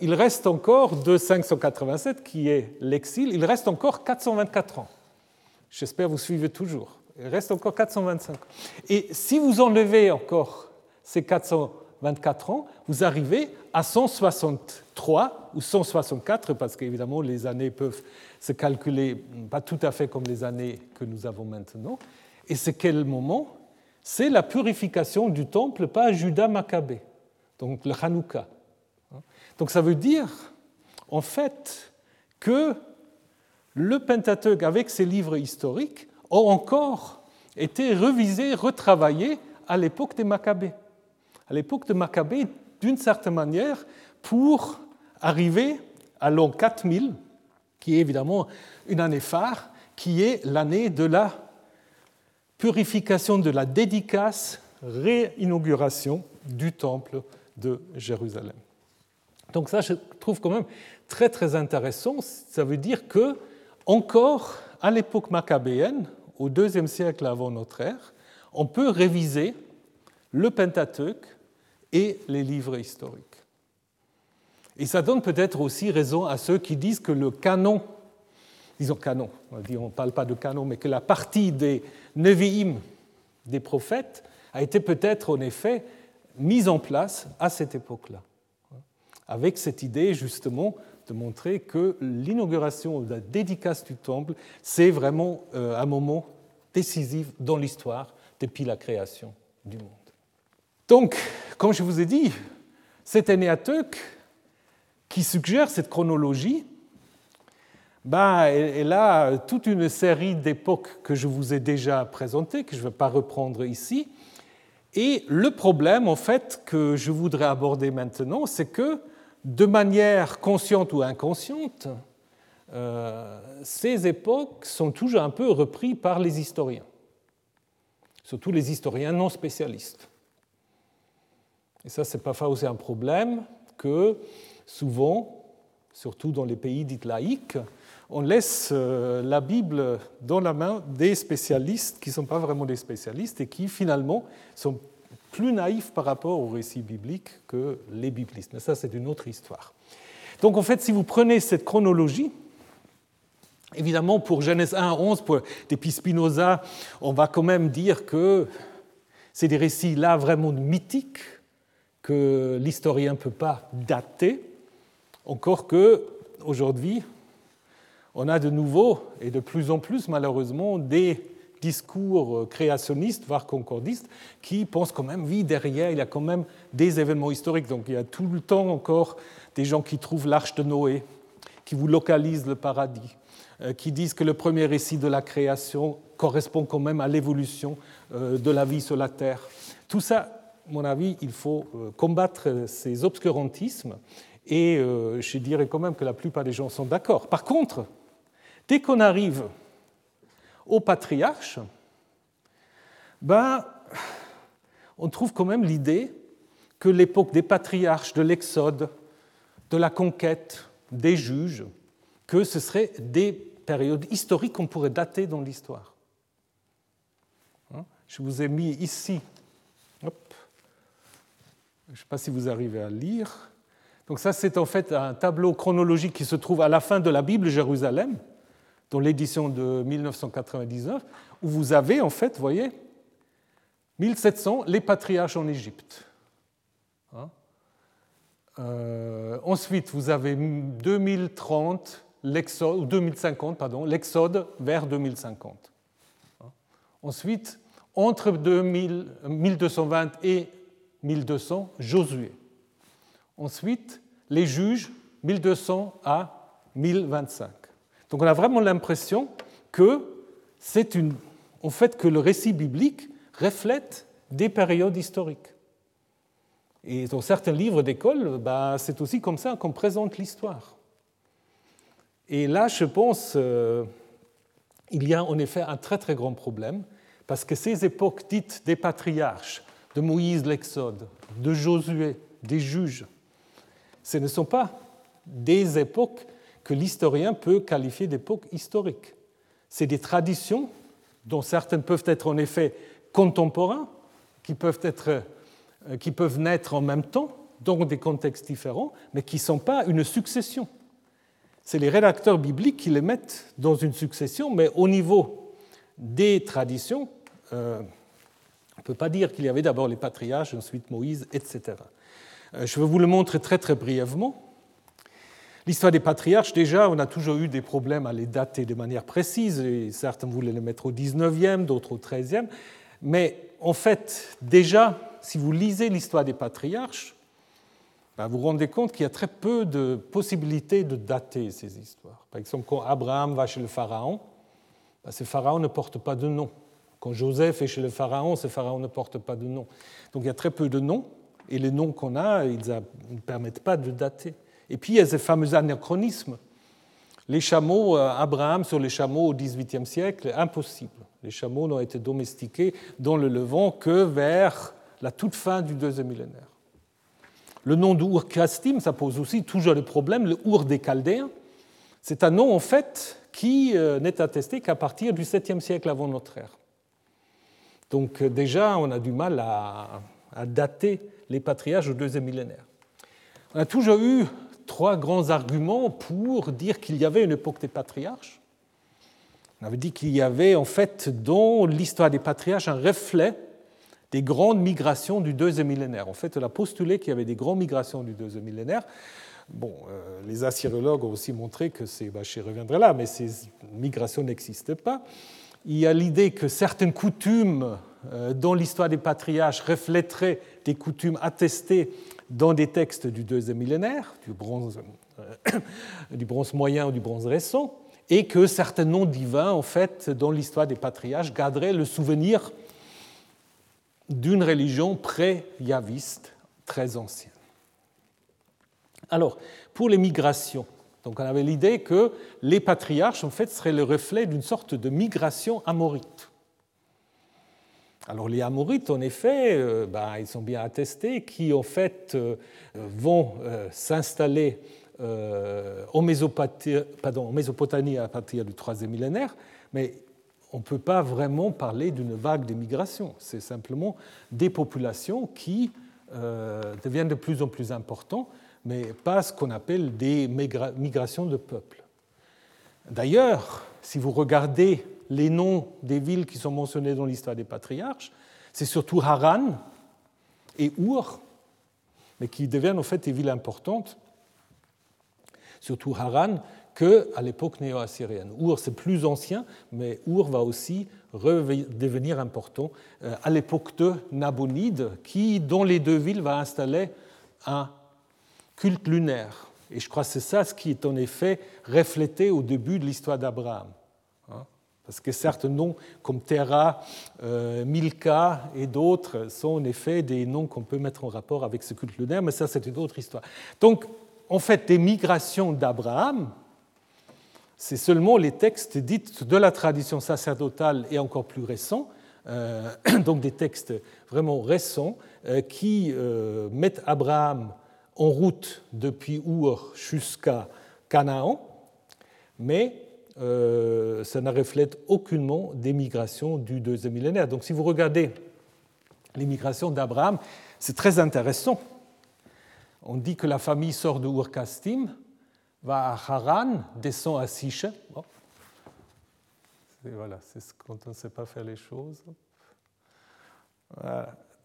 il reste encore de 587 qui est l'exil, il reste encore 424 ans. J'espère vous suivez toujours. Il reste encore 425 Et si vous enlevez encore ces 424 ans, vous arrivez à 163 ou 164, parce qu'évidemment les années peuvent se calculer pas tout à fait comme les années que nous avons maintenant. Et c'est quel moment? C'est la purification du temple par Judas Maccabée, donc le Hanouka. Donc ça veut dire, en fait, que le Pentateuque, avec ses livres historiques, ont encore étaient revisés, retravaillés à l'époque des Maccabées. À l'époque de Maccabées, d'une certaine manière, pour arriver à l'an 4000, qui est évidemment une année phare, qui est l'année de la purification, de la dédicace, réinauguration du temple de Jérusalem. Donc ça, je trouve quand même très très intéressant. Ça veut dire que encore à l'époque maccabéenne, au deuxième siècle avant notre ère, on peut réviser le Pentateuque et les livres historiques. Et ça donne peut-être aussi raison à ceux qui disent que le canon, disons canon, on ne parle pas de canon, mais que la partie des Nevi'im, des prophètes, a été peut-être en effet mise en place à cette époque-là, avec cette idée justement de montrer que l'inauguration ou la dédicace du temple, c'est vraiment euh, un moment décisif dans l'histoire depuis la création du monde. Donc, comme je vous ai dit, cet Enéateuk qui suggère cette chronologie, ben, elle a toute une série d'époques que je vous ai déjà présentées, que je ne vais pas reprendre ici. Et le problème, en fait, que je voudrais aborder maintenant, c'est que de manière consciente ou inconsciente, euh, ces époques sont toujours un peu reprises par les historiens, surtout les historiens non spécialistes. Et ça, c'est parfois aussi un problème que souvent, surtout dans les pays dits laïques, on laisse euh, la Bible dans la main des spécialistes qui ne sont pas vraiment des spécialistes et qui finalement sont plus naïfs par rapport au récit biblique que les biblistes. Mais ça, c'est une autre histoire. Donc en fait, si vous prenez cette chronologie, évidemment pour Genèse 1 à 11, pour depuis Spinoza, on va quand même dire que c'est des récits là vraiment mythiques que l'historien ne peut pas dater, encore que aujourd'hui, on a de nouveau et de plus en plus malheureusement des discours créationnistes, voire concordistes, qui pensent quand même, oui, derrière, il y a quand même des événements historiques. Donc il y a tout le temps encore des gens qui trouvent l'arche de Noé, qui vous localisent le paradis, euh, qui disent que le premier récit de la création correspond quand même à l'évolution euh, de la vie sur la Terre. Tout ça, mon avis, il faut euh, combattre ces obscurantismes et je dirais quand même que la plupart des gens sont d'accord. Par contre, dès qu'on arrive au patriarche, ben, on trouve quand même l'idée que l'époque des patriarches, de l'Exode, de la conquête, des juges, que ce seraient des périodes historiques qu'on pourrait dater dans l'histoire. Hein? Je vous ai mis ici, ne sais pas si vous arrivez à lire, donc ça c'est en fait un tableau chronologique qui se trouve à la fin de la Bible Jérusalem, dans l'édition de 1999, où vous avez en fait, voyez, 1700, les patriarches en Égypte. Hein? Euh, ensuite, vous avez 2030, ou 2050, pardon, l'exode vers 2050. Hein? Ensuite, entre 2000, 1220 et 1200, Josué. Ensuite, les juges, 1200 à 1025. Donc on a vraiment l'impression que c'est une, en fait, que le récit biblique reflète des périodes historiques. Et dans certains livres d'école, bah, c'est aussi comme ça qu'on présente l'histoire. Et là, je pense, euh, il y a en effet un très très grand problème, parce que ces époques dites des patriarches, de Moïse l'Exode, de Josué, des juges, ce ne sont pas des époques que l'historien peut qualifier d'époque historique. C'est des traditions dont certaines peuvent être en effet contemporains, qui peuvent, être, euh, qui peuvent naître en même temps, dans des contextes différents, mais qui ne sont pas une succession. C'est les rédacteurs bibliques qui les mettent dans une succession, mais au niveau des traditions, euh, ne peut pas dire qu'il y avait d'abord les patriarches, ensuite Moïse, etc. Euh, je vais vous le montrer très très brièvement. L'histoire des patriarches, déjà, on a toujours eu des problèmes à les dater de manière précise, et certains voulaient les mettre au 19e, d'autres au 13e. Mais en fait, déjà, si vous lisez l'histoire des patriarches, ben, vous vous rendez compte qu'il y a très peu de possibilités de dater ces histoires. Par exemple, quand Abraham va chez le pharaon, ben, ce pharaon ne porte pas de nom. Quand Joseph est chez le pharaon, ce pharaon ne porte pas de nom. Donc il y a très peu de noms, et les noms qu'on a, ils ne permettent pas de dater. Et puis il y a ces fameux anachronismes. Les chameaux, euh, Abraham sur les chameaux au XVIIIe siècle, impossible. Les chameaux n'ont été domestiqués dans le Levant que vers la toute fin du deuxième millénaire. Le nom d'Our Kastim, ça pose aussi toujours le problème, le Our des Chaldéens. C'est un nom en fait qui euh, n'est attesté qu'à partir du 7e siècle avant notre ère. Donc euh, déjà, on a du mal à, dater les patriarches au deuxième millénaire. On a toujours eu trois grands arguments pour dire qu'il y avait une époque des patriarches. On avait dit qu'il y avait en fait dans l'histoire des patriarches un reflet des grandes migrations du deuxième millénaire. En fait, on a postulé qu'il y avait des grandes migrations du deuxième millénaire. Bon, euh, les assyriologues ont aussi montré que c'est, bah, je là, mais ces migrations n'existent pas. Il y a l'idée que certaines coutumes euh, dans l'histoire des patriarches reflèteraient des coutumes attestées dans des textes du deuxième millénaire, du bronze, euh, du bronze moyen ou du bronze récent, et que certains noms divins, en fait, dans l'histoire des patriarches, garderaient le souvenir d'une religion pré-yaviste très ancienne. Alors, pour les migrations, donc on avait l'idée que les patriarches, en fait, seraient le reflet d'une sorte de migration amorite. Alors les Amorites, en effet, euh, ben, ils sont bien attestés, qui en fait euh, vont euh, s'installer en Mésopotamie, à partir du troisième millénaire, mais on ne peut pas vraiment parler d'une vague de migration. C'est simplement des populations qui deviennent de plus en plus importantes, mais pas ce qu'on appelle des migrations de peuples. D'ailleurs, si vous regardez les noms des villes qui sont mentionnées dans l'histoire des patriarches, c'est surtout Haran et Our, mais qui deviennent en fait des villes importantes, surtout Haran, qu'à l'époque néo-assyrienne. Our, c'est plus ancien, mais Our va aussi devenir important euh, à l'époque de Nabonide, qui, dans les deux villes, va installer un culte lunaire. Et je crois que c'est ça ce qui est en effet reflété au début de l'histoire d'Abraham. Parce que certains noms comme Terra, euh, Milka et d'autres sont en effet des noms qu'on peut mettre en rapport avec ce culte lunaire, mais ça c'est une autre histoire. Donc en fait, des migrations d'Abraham, c'est seulement les textes dits de la tradition sacerdotale et encore plus récents, euh, donc des textes vraiment récents, euh, qui mettent Abraham en route depuis Our jusqu'à Canaan, mais euh, ça ne reflète aucunement des migrations du deuxième millénaire. Donc si vous regardez les migrations d'Abraham, c'est très intéressant. On dit que la famille sort de Ur-Kastim, va à Haran, descend à Siche. Voilà, c'est quand on ne sait pas faire les choses.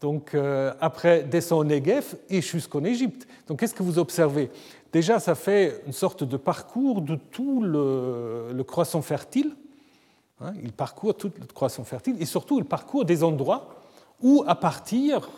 Donc euh, après descend au Negev et jusqu'en Égypte. Donc qu'est-ce que vous observez? Déjà, ça fait une sorte de parcours de tout le, croissant fertile. Hein, il parcourt tout le croissant fertile et surtout il parcourt des endroits où, à partir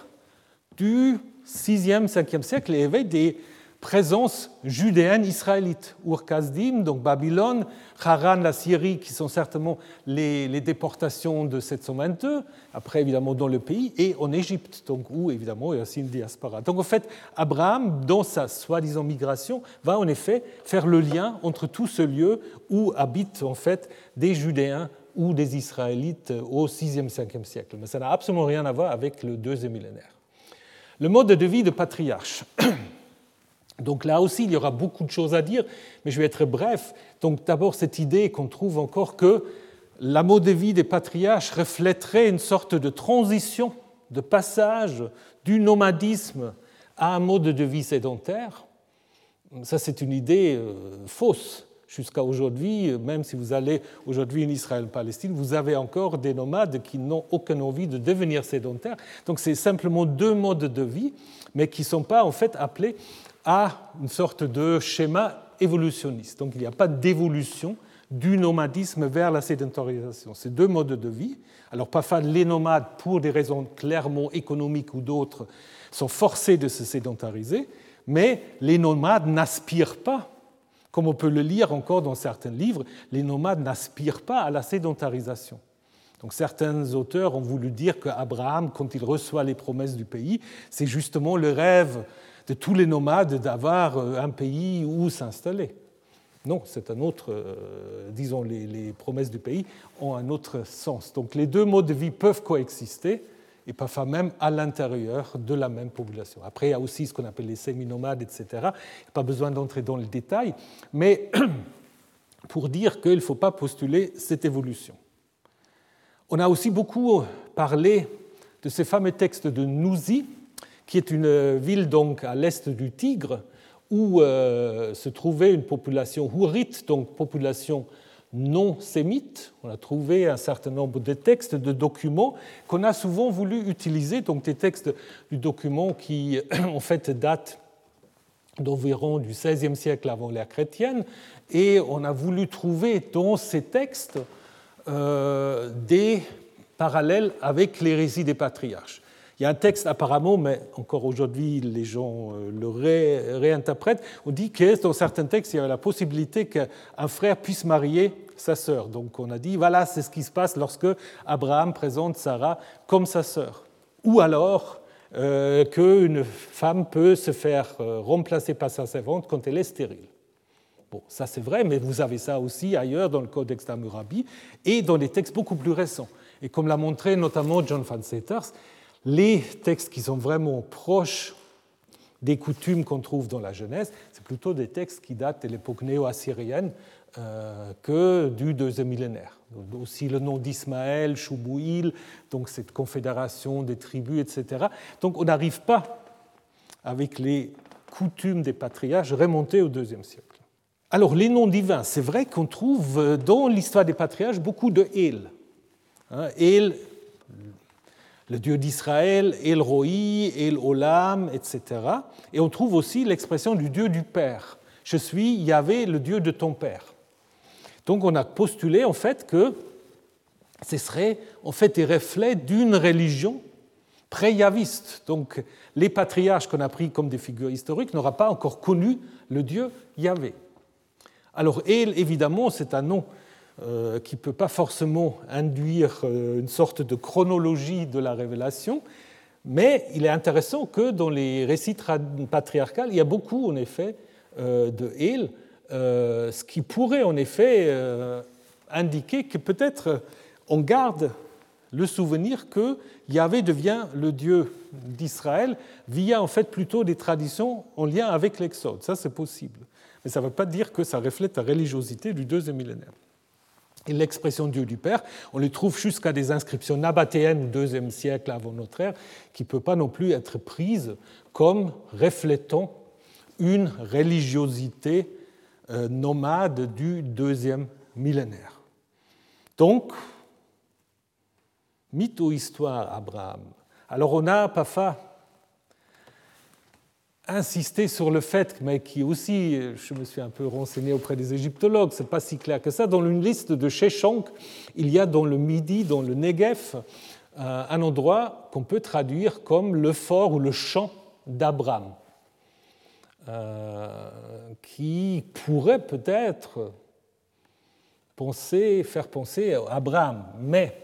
du 6e, 5e siècle, il y avait des présence judéenne israélite. Ur-Kasdim, donc Babylone, Haran, la Syrie, qui sont certainement les, déportations de 722, après évidemment dans le pays, et en Égypte, donc où évidemment il y a aussi une diaspora. Donc en fait, Abraham, dans sa soi-disant migration, va en effet faire le lien entre tout ce lieu où habitent en fait des Judéens ou des Israélites au 6e, 5e siècle. Mais ça n'a absolument rien à voir avec le deuxième millénaire. Le mode de vie de patriarche. Donc là aussi, il y aura beaucoup de choses à dire, mais je vais être bref. Donc d'abord, cette idée qu'on trouve encore que la mode de vie des patriarches reflèterait une sorte de transition, de passage du nomadisme à un mode de vie sédentaire. Ça, c'est une idée euh, fausse. Jusqu'à aujourd'hui, même si vous allez aujourd'hui en Israël-Palestine, vous avez encore des nomades qui n'ont aucune envie de devenir sédentaires. Donc c'est simplement deux modes de vie, mais qui ne sont pas en fait appelés à une sorte de schéma évolutionniste. Donc il n'y a pas d'évolution du nomadisme vers la sédentarisation. C'est deux modes de vie. Alors parfois les nomades, pour des raisons clairement économiques ou d'autres, sont forcés de se sédentariser, mais les nomades n'aspirent pas, comme on peut le lire encore dans certains livres, les nomades n'aspirent pas à la sédentarisation. Donc certains auteurs ont voulu dire qu'Abraham, quand il reçoit les promesses du pays, c'est justement le rêve de tous les nomades d'avoir euh, un pays où s'installer. Non, c'est un autre, euh, disons, les, les, promesses du pays ont un autre sens. Donc les deux modes de vie peuvent coexister et parfois même à l'intérieur de la même population. Après, il y a aussi ce qu'on appelle les semi-nomades, etc. Il n'y a pas besoin d'entrer dans le détail, mais pour dire qu'il ne faut pas postuler cette évolution. On a aussi beaucoup parlé de ces fameux textes de Nouzi, qui est une ville donc à l'est du Tigre, où euh, se trouvait une population hourite, donc population non sémite. On a trouvé un certain nombre de textes, de documents qu'on a souvent voulu utiliser, donc des textes du document qui en fait datent d'environ du XVIe siècle avant l'ère chrétienne, et on a voulu trouver dans ces textes euh, des parallèles avec l'hérésie des patriarches. Il y a un texte apparemment, mais encore aujourd'hui les gens euh, le réinterprètent, on dit que dans certains textes, il y a la possibilité qu'un frère puisse marier sa sœur. Donc on a dit, voilà, c'est ce qui se passe lorsque Abraham présente Sarah comme sa sœur. Ou alors euh, qu'une femme peut se faire euh, remplacer par sa servante quand elle est stérile. Bon, ça c'est vrai, mais vous avez ça aussi ailleurs dans le Codex d'Amurabi et dans des textes beaucoup plus récents. Et comme l'a montré notamment John Van Seters, les textes qui sont vraiment proches des coutumes qu'on trouve dans la Genèse, c'est plutôt des textes qui datent de l'époque néo-assyrienne euh, que du deuxième millénaire. aussi le nom d'Ismaël, Choubouil, donc cette confédération des tribus, etc. Donc on n'arrive pas, avec les coutumes des patriarches, remonter au deuxième siècle. Alors, les noms divins, c'est vrai qu'on trouve dans l'histoire des patriarches beaucoup de El. Hein, El, le Dieu d'Israël, El Roi, El Olam, etc. Et on trouve aussi l'expression du Dieu du Père. Je suis Yahvé, le Dieu de ton Père. Donc on a postulé en fait que ce serait en fait des reflets d'une religion pré-yaviste. Donc les patriarches qu'on a pris comme des figures historiques n'auraient pas encore connu le Dieu Yahvé. Alors, El, évidemment, c'est un nom euh, qui ne peut pas forcément induire euh, une sorte de chronologie de la révélation, mais il est intéressant que dans les récits patriarcaux, il y a beaucoup, en effet, euh, de El, ce qui pourrait, en effet, indiquer que peut-être on garde le souvenir que Yahvé devient le Dieu d'Israël via en fait plutôt des traditions en lien avec l'Exode. Ça, c'est possible mais ça ne veut pas dire que ça reflète la religiosité du deuxième millénaire. Et l'expression Dieu du Père, on les trouve jusqu'à des inscriptions nabatéennes du deuxième siècle avant notre ère, qui ne peut pas non plus être prise comme reflétant une religiosité euh, nomade du deuxième millénaire. Donc, mythe ou histoire, Abraham Alors on a parfois insister sur le fait, mais qui aussi, je me suis un peu renseigné auprès des égyptologues, c'est pas si clair que ça, dans une liste de Sheshonk, il y a dans le Midi, dans le Negev, euh, un endroit qu'on peut traduire comme le fort ou le champ d'Abraham, euh, qui pourrait peut-être penser, faire penser à Abraham, mais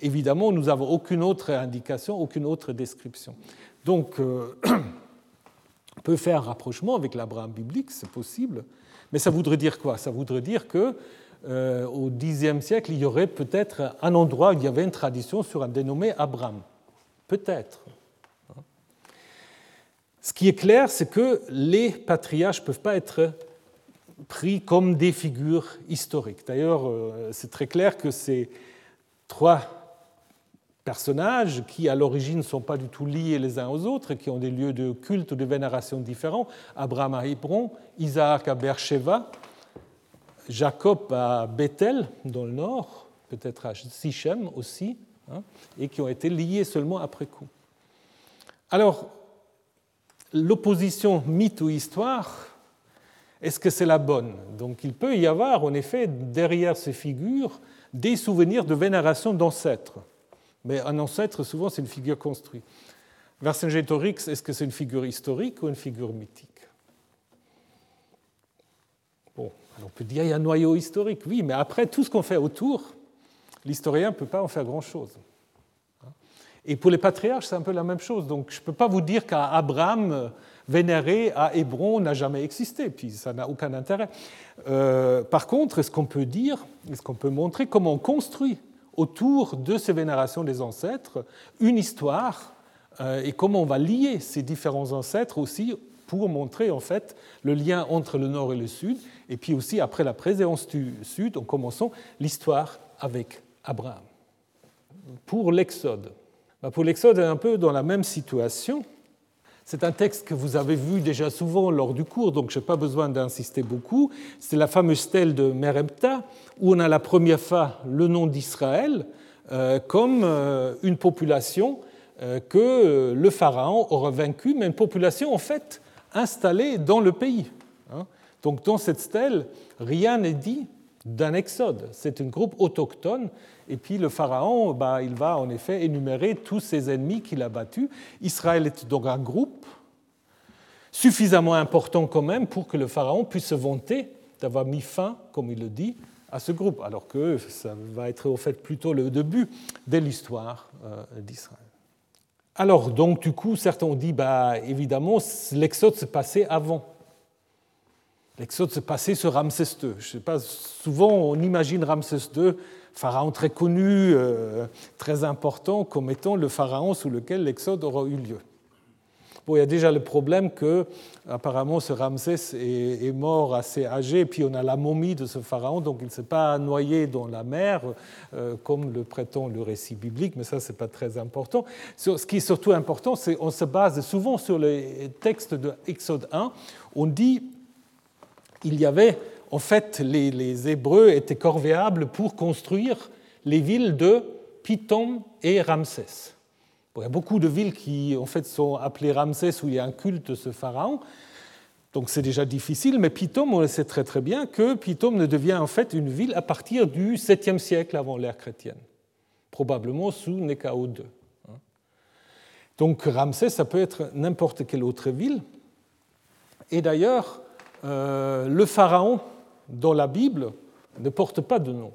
évidemment, nous n'avons aucune autre indication, aucune autre description. Donc, euh, peut faire un rapprochement avec l'Abraham biblique, c'est possible, mais ça voudrait dire quoi? Ça voudrait dire que euh, au Xe siècle, il y aurait peut-être un endroit où il y avait une tradition sur un dénommé Abraham. Peut-être. Ce qui est clair, c'est que les patriarches ne peuvent pas être pris comme des figures historiques. D'ailleurs, euh, c'est très clair que ces trois personnages qui, à l'origine, ne sont pas du tout liés les uns aux autres, qui ont des lieux de culte ou de vénération différents. Abraham à Hébron, Isaac à Beersheba, Jacob à Bethel, dans le nord, peut-être à Sichem aussi, hein, et qui ont été liés seulement après coup. Alors, l'opposition mythe ou histoire, est-ce que c'est la bonne? Donc il peut y avoir en effet derrière ces figures des souvenirs de vénération d'ancêtres. Mais un ancêtre, souvent, c'est une figure construite. Vercingétorix, est-ce que c'est une figure historique ou une figure mythique? Bon, on peut dire qu'il y a un noyau historique, oui, mais après, tout ce qu'on fait autour, l'historien ne peut pas en faire grand-chose. Et pour les patriarches, c'est un peu la même chose. Donc je ne peux pas vous dire qu'Abraham vénéré à Hébron n'a jamais existé, puis ça n'a aucun intérêt. Euh, par contre, est-ce qu'on peut dire, est-ce qu'on peut montrer comment on construit autour de ces vénérations des ancêtres une histoire euh, et comment on va lier ces différents ancêtres aussi pour montrer en fait le lien entre le nord et le sud, et puis aussi après la présence du sud, en commençant l'histoire avec Abraham. Pour l'Exode, bah, pour l'Exode, un peu dans la même situation. C'est un texte que vous avez vu déjà souvent lors du cours, donc je n'ai pas besoin d'insister beaucoup. C'est la fameuse stèle de Merepta, où on a la première fois le nom d'Israël euh, comme euh, une population euh, que le pharaon aura vaincu, mais une population en fait installée dans le pays. Hein. Donc dans cette stèle, rien n'est dit d'un exode. C'est un groupe autochtone. Et puis le pharaon, bah, il va en effet énumérer tous ses ennemis qu'il a battus. Israël est donc un groupe suffisamment important quand même pour que le pharaon puisse se vanter d'avoir mis fin, comme il le dit, à ce groupe, alors que ça va être au fait plutôt le début de l'histoire euh, d'Israël. Alors, donc, du coup, certains ont dit, bah, évidemment, l'exode se passait avant. L'exode se passait sur Ramsès II. Souvent on imagine Ramsès II, pharaon très connu, euh, très important, comme étant le pharaon sous lequel l'exode aura eu lieu. Bon, il y a déjà le problème que, apparemment, ce Ramsès est, mort assez âgé, puis on a la momie de ce pharaon, donc il ne s'est pas noyé dans la mer, euh, comme le prétend le récit biblique, mais ça, ce n'est pas très important. Ce qui est surtout important, c'est qu'on se base souvent sur les textes de Exode 1. On dit il y avait, en fait, les, Hébreux étaient corvéables pour construire les villes de Pithom et Ramsès. il y a beaucoup de villes qui, en fait, sont appelées Ramsès où il y a un culte de ce pharaon. Donc c'est déjà difficile, mais Pithom, on le sait très très bien que Pithom ne devient en fait une ville à partir du 7e siècle avant l'ère chrétienne, probablement sous Néchao II. Donc Ramsès, ça peut être n'importe quelle autre ville. Et d'ailleurs, euh, le pharaon dans la Bible ne porte pas de nom.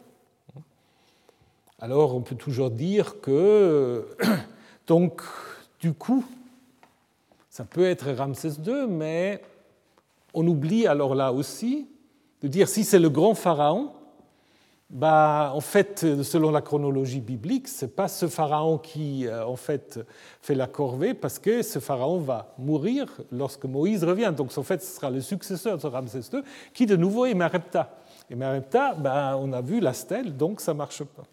Alors on peut toujours dire que, donc, du coup, ça peut être Ramsès II, mais on oublie alors là aussi de dire si c'est le grand pharaon, bah, en fait, selon la chronologie biblique, ce n'est pas ce pharaon qui euh, en fait, fait la corvée, parce que ce pharaon va mourir lorsque Moïse revient. Donc, en fait, ce sera le successeur de Ramsès II, qui de nouveau est Merepta. Et Merepta, bah, on a vu la stèle, donc ça ne marche pas.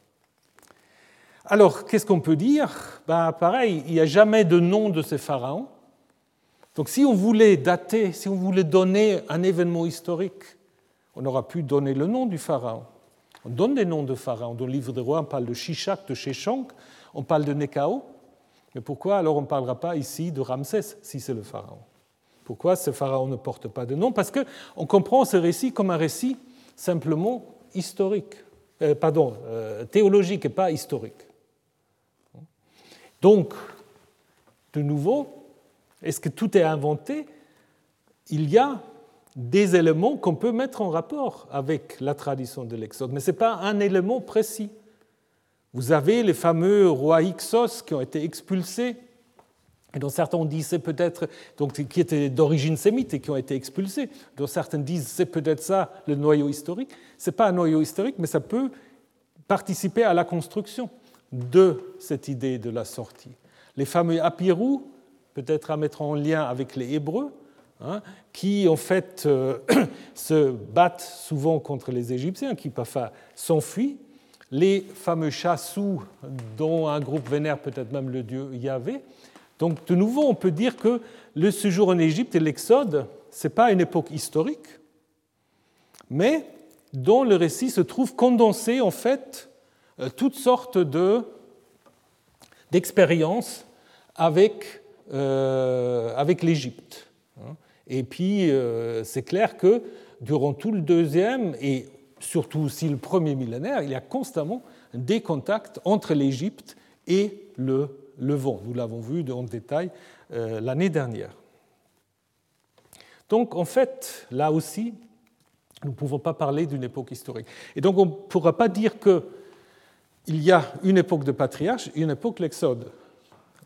Alors, qu'est-ce qu'on peut dire? Bah, Pareil, il n'y a jamais de nom de ces pharaons. Donc, si on voulait dater, si on voulait donner un événement historique, on aura pu donner le nom du pharaon. On donne des noms de pharaons. Dans le livre des rois, on parle de Shishak, de Sheshank, on parle de Nekao. Mais pourquoi alors on ne parlera pas ici de Ramsès, si c'est le pharaon? Pourquoi ce pharaon ne porte pas de nom? Parce qu'on comprend ce récit comme un récit simplement historique, euh, pardon, euh, théologique et pas historique. Donc, de nouveau, est-ce que tout est inventé? Il y a des éléments qu'on peut mettre en rapport avec la tradition de l'Exode, mais ce n'est pas un élément précis. Vous avez les fameux rois Ixos qui ont été expulsés, et dont certains disent c'est peut-être, donc qui étaient d'origine sémite et qui ont été expulsés, dont certains disent c'est peut-être ça le noyau historique. Ce n'est pas un noyau historique, mais ça peut participer à la construction de cette idée de la sortie. Les fameux apirou, peut-être à mettre en lien avec les Hébreux, Hein, qui en fait euh, se battent souvent contre les Égyptiens, qui parfois s'enfuient. Les fameux chassous, dont un groupe vénère peut-être même le dieu Yahvé. Donc de nouveau, on peut dire que le séjour en Égypte et l'Exode, ce n'est pas une époque historique, mais dont le récit se trouve condensé en fait euh, toutes sortes de, d'expériences avec, euh, avec l'Égypte. Et puis, euh, c'est clair que durant tout le deuxième et surtout aussi le premier millénaire, il y a constamment des contacts entre l'Égypte et le Levant. Nous l'avons vu en détail euh, l'année dernière. Donc, en fait, là aussi, nous ne pouvons pas parler d'une époque historique. Et donc, on ne pourra pas dire que il y a une époque de patriarche et une époque l'Exode.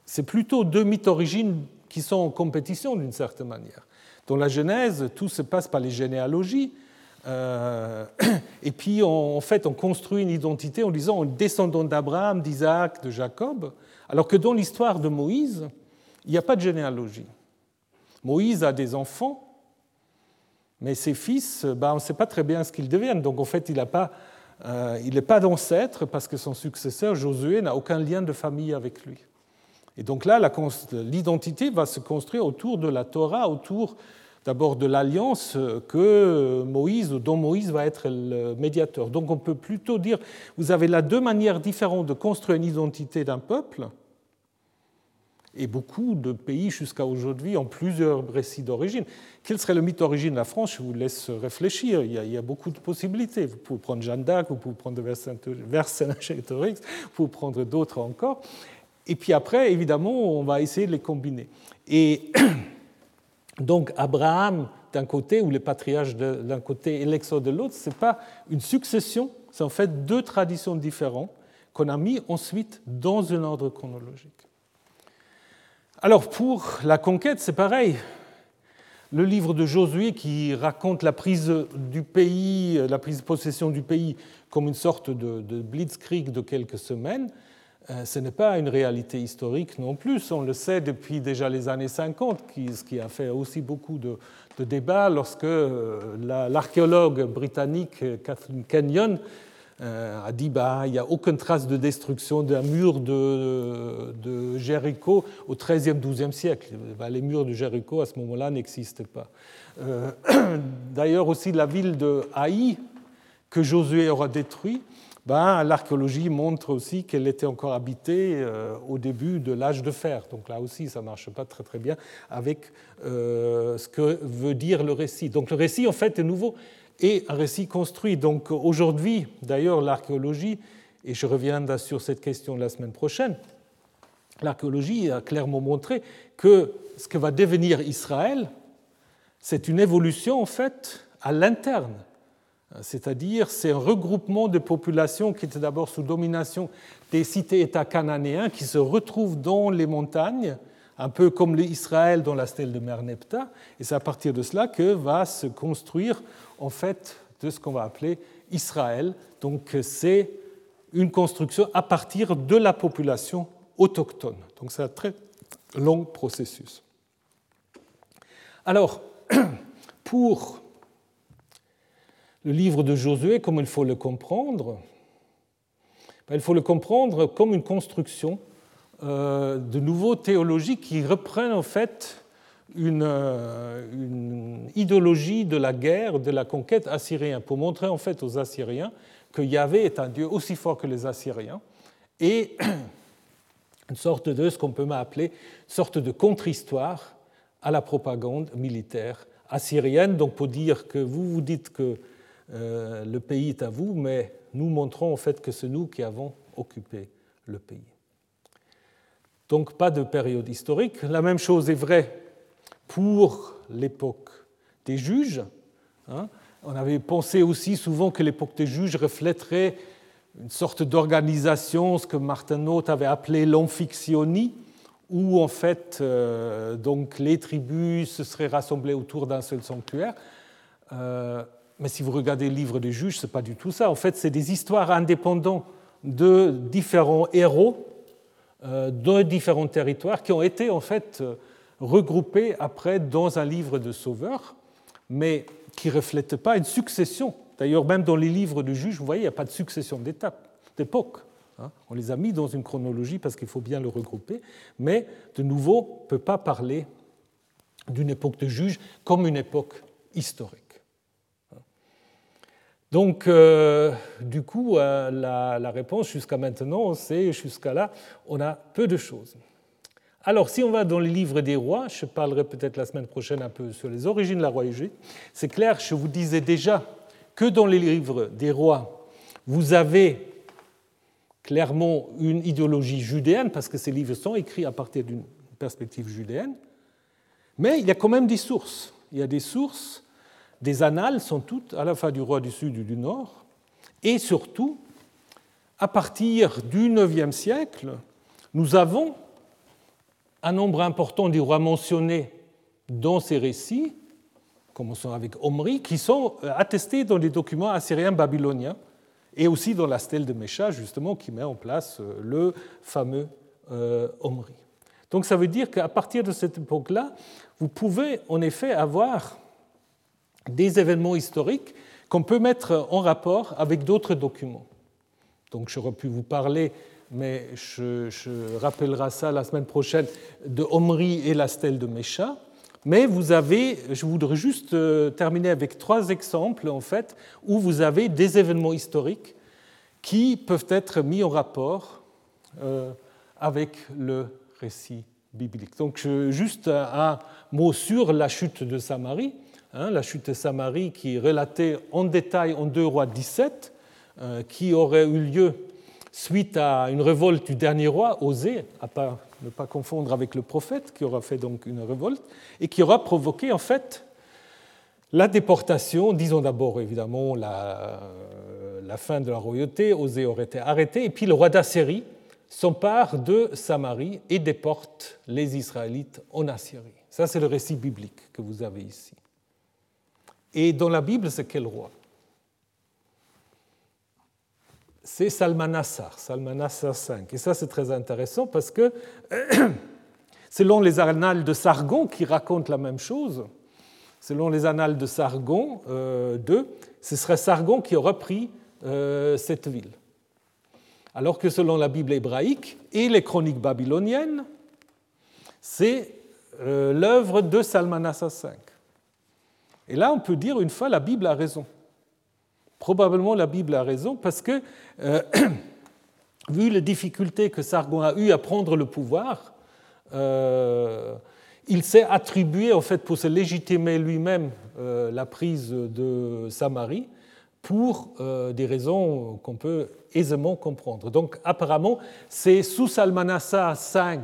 C'est plutôt deux mythes origines qui sont en compétition d'une certaine manière. Dans la Genèse, tout se passe par les généalogies, euh, et puis en fait on construit une identité en disant on est descendant d'Abraham, d'Isaac, de Jacob, alors que dans l'histoire de Moïse, il n'y a pas de généalogie. Moïse a des enfants, mais ses fils, ben, on ne sait pas très bien ce qu'ils deviennent. Donc en fait, il n'est pas, euh, pas d'ancêtre parce que son successeur, Josué, n'a aucun lien de famille avec lui. Et donc là, l'identité va se construire autour de la Torah, autour d'abord de l'alliance que Moïse, dont Moïse va être le médiateur. Donc on peut plutôt dire, vous avez là deux manières différentes de construire une identité d'un peuple, et beaucoup de pays jusqu'à aujourd'hui ont plusieurs récits d'origine. Quel serait le mythe d'origine de la France? Je vous laisse réfléchir. Il y, a, beaucoup de possibilités. Vous pouvez prendre Jeanne d'Arc, vous pouvez prendre Vercingétorix, vous pouvez prendre d'autres encore. Et puis après, évidemment, on va essayer de les combiner. Et donc Abraham d'un côté, ou les patriarches d'un côté et l'Exode de l'autre, ce n'est pas une succession, c'est en fait deux traditions différentes qu'on a mis ensuite dans un ordre chronologique. Alors pour la conquête, c'est pareil. Le livre de Josué qui raconte la prise du pays, la prise de possession du pays comme une sorte de, blitzkrieg de quelques semaines, euh, ce n'est pas une réalité historique non plus. On le sait depuis déjà les années 50, ce qui a fait aussi beaucoup de, débats lorsque euh, l'archéologue britannique Kathleen Kenyon euh, a dit bah, il n'y a aucune trace de destruction d'un mur de, Jéricho au XIIIe, XIIe siècle. Bah, les murs de Jéricho à ce moment-là n'existent pas. D'ailleurs aussi la ville de Haï, que Josué aura détruit, ben, l'archéologie montre aussi qu'elle était encore habitée euh, au début de l'âge de fer. Donc là aussi, ça ne marche pas très très bien avec euh, ce que veut dire le récit. Donc le récit, en fait, est nouveau et un récit construit. Donc aujourd'hui, d'ailleurs, l'archéologie, et je reviendrai sur cette question la semaine prochaine, l'archéologie a clairement montré que ce que va devenir Israël, c'est une évolution en fait à l'interne c'est-à-dire c'est un regroupement de populations qui étaient d'abord sous domination des cités-États cananéens qui se retrouvent dans les montagnes, un peu comme l'Israël dans la stèle de Merneptah, et c'est à partir de cela que va se construire en fait de ce qu'on va appeler Israël. Donc c'est une construction à partir de la population autochtone. Donc c'est un très long processus. Alors, pour le livre de Josué, comme il faut le comprendre, ben, il faut le comprendre comme une construction euh, de nouveaux théologies qui reprennent en fait euh, une, idéologie de la guerre, de la conquête assyrienne, pour montrer en fait aux Assyriens que Yahvé est un Dieu aussi fort que les Assyriens, et une sorte de ce qu'on peut appeler sorte de contre-histoire à la propagande militaire assyrienne. Donc pour dire que vous vous dites que euh, le pays est à vous, mais nous montrons en fait que c'est nous qui avons occupé le pays. Donc pas de période historique. La même chose est vraie pour l'époque des juges. Hein. On avait pensé aussi souvent que l'époque des juges reflèterait une sorte d'organisation, ce que Martin Noth avait appelé l'amphictionie, où en fait euh, donc les tribus se seraient rassemblées autour d'un seul sanctuaire. Euh, mais si vous regardez le livre des juges, ce n'est pas du tout ça. En fait, c'est des histoires indépendantes de différents héros euh, de différents territoires qui ont été en fait euh, regroupés après dans un livre de sauveur, mais qui ne reflètent pas une succession. D'ailleurs, même dans les livres de juges, vous voyez, il n'y a pas de succession d'étapes, d'époques. Hein. On les a mis dans une chronologie parce qu'il faut bien le regrouper, mais de nouveau, on ne peut pas parler d'une époque de juges comme une époque historique. Donc, euh, du coup, euh, la, réponse jusqu'à maintenant, c'est jusqu'à là, on a peu de choses. Alors, si on va dans les livres des rois, je parlerai peut-être la semaine prochaine un peu sur les origines de la royauté. C'est clair, je vous disais déjà que dans les livres des rois, vous avez clairement une idéologie judéenne, parce que ces livres sont écrits à partir d'une perspective judéenne, mais il y a quand même des sources. Il y a des sources des annales sont toutes à la fois du roi du Sud et du Nord, et surtout, à partir du IXe siècle, nous avons un nombre important des rois mentionnés dans ces récits, commençons avec Omri, qui sont attestés dans les documents assyriens babyloniens et aussi dans la stèle de Mécha, justement, qui met en place euh, le fameux euh, Omri. Donc ça veut dire qu'à partir de cette époque-là, vous pouvez en effet avoir des événements historiques qu'on peut mettre en rapport avec d'autres documents. Donc j'aurais pu vous parler, mais je, rappellerai ça la semaine prochaine, de Omri et la stèle de Mécha. Mais vous avez, je voudrais juste euh, terminer avec trois exemples en fait, où vous avez des événements historiques qui peuvent être mis en rapport euh, avec le récit biblique. Donc juste un mot sur la chute de Samarie. Hein, la chute de Samarie qui est relatée en détail en 2 rois 17, euh, qui aurait eu lieu suite à une révolte du dernier roi, Osée, à ne pas confondre avec le prophète, qui aura fait donc une révolte, et qui aura provoqué en fait la déportation, disons d'abord évidemment la, la, fin de la royauté, Osée aurait été arrêté, et puis le roi d'Assyrie s'empare de Samarie et déporte les Israélites en Assyrie. Ça c'est le récit biblique que vous avez ici. Et dans la Bible, c'est quel roi? C'est Salmanassar, Salmanassar V. Et ça, c'est très intéressant parce que, selon les annales de Sargon qui racontent la même chose, selon les annales de Sargon euh, II, ce serait Sargon qui aurait pris euh, cette ville. Alors que selon la Bible hébraïque et les chroniques babyloniennes, c'est euh, l'œuvre de Salmanassar V. Et là, on peut dire une fois, la Bible a raison. Probablement la Bible a raison parce que, euh, vu les difficultés que Sargon a eues à prendre le pouvoir, euh, il s'est attribué, en fait, pour se légitimer lui-même, euh, la prise de Samarie pour des raisons qu'on peut aisément comprendre. Donc, apparemment, c'est sous Salmanassar V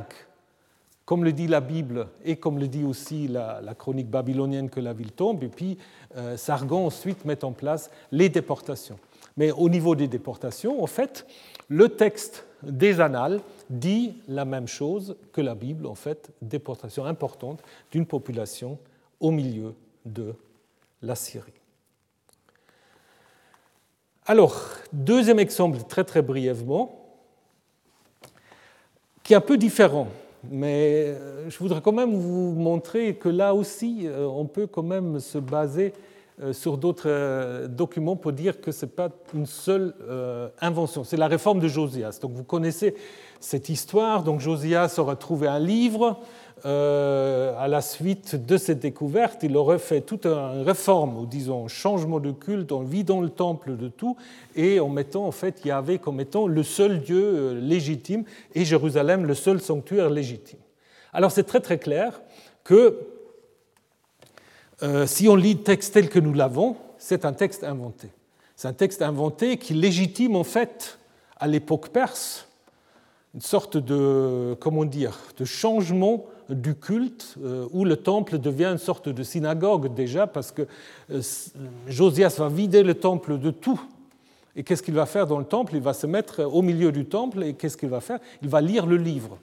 comme le dit la Bible et comme le dit aussi la, chronique babylonienne que la ville tombe, et puis euh, Sargon ensuite met en place les déportations. Mais au niveau des déportations, en fait, le texte des annales dit la même chose que la Bible, en fait, déportation importante d'une population au milieu de la Syrie. Alors, deuxième exemple, très très brièvement, qui est un peu différent mais euh, je voudrais quand même vous montrer que là aussi, euh, on peut quand même se baser euh, sur d'autres documents pour dire que ce n'est pas une seule invention. C'est la réforme de Josias. Donc vous connaissez cette histoire. Donc Josias aurait trouvé un livre euh, à la suite de cette découverte, il aurait fait toute une réforme, ou disons un changement de culte, en vidant le temple de tout et en mettant en fait Yahvé comme étant le seul Dieu euh, légitime et Jérusalem le seul sanctuaire légitime. Alors c'est très très clair que euh, si on lit le texte tel que nous l'avons, c'est un texte inventé. C'est un texte inventé qui légitime en fait à l'époque perse une sorte de, comment dire, de changement du culte, euh, où le temple devient une sorte de synagogue déjà, parce que euh, Josias va vider le temple de tout. Et qu'est-ce qu'il va faire dans le temple? Il va se mettre au milieu du temple, et qu'est-ce qu'il va faire? Il va lire le livre.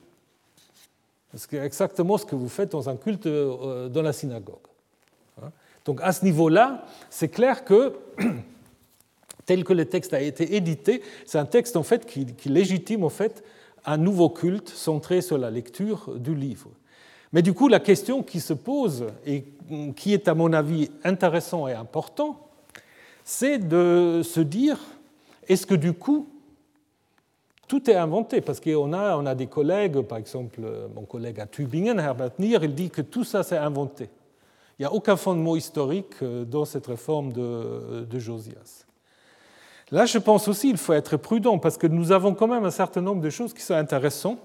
C'est exactement ce que vous faites dans un culte euh, dans la synagogue. Hein? Donc à ce niveau-là, c'est clair que, tel que le texte a été édité, c'est un texte en fait qui, qui légitime en fait un nouveau culte centré sur la lecture du livre. Mais du coup, la question qui se pose, et qui est à mon avis intéressant et important, c'est de se dire, est-ce que du coup, tout est inventé? Parce qu'on a, on a des collègues, par exemple mon collègue à Tübingen, Herbert Nier, il dit que tout ça c'est inventé. Il n'y a aucun fondement historique euh, dans cette réforme de, de Josias. Là, je pense aussi qu'il faut être prudent parce que nous avons quand même un certain nombre de choses qui sont intéressantes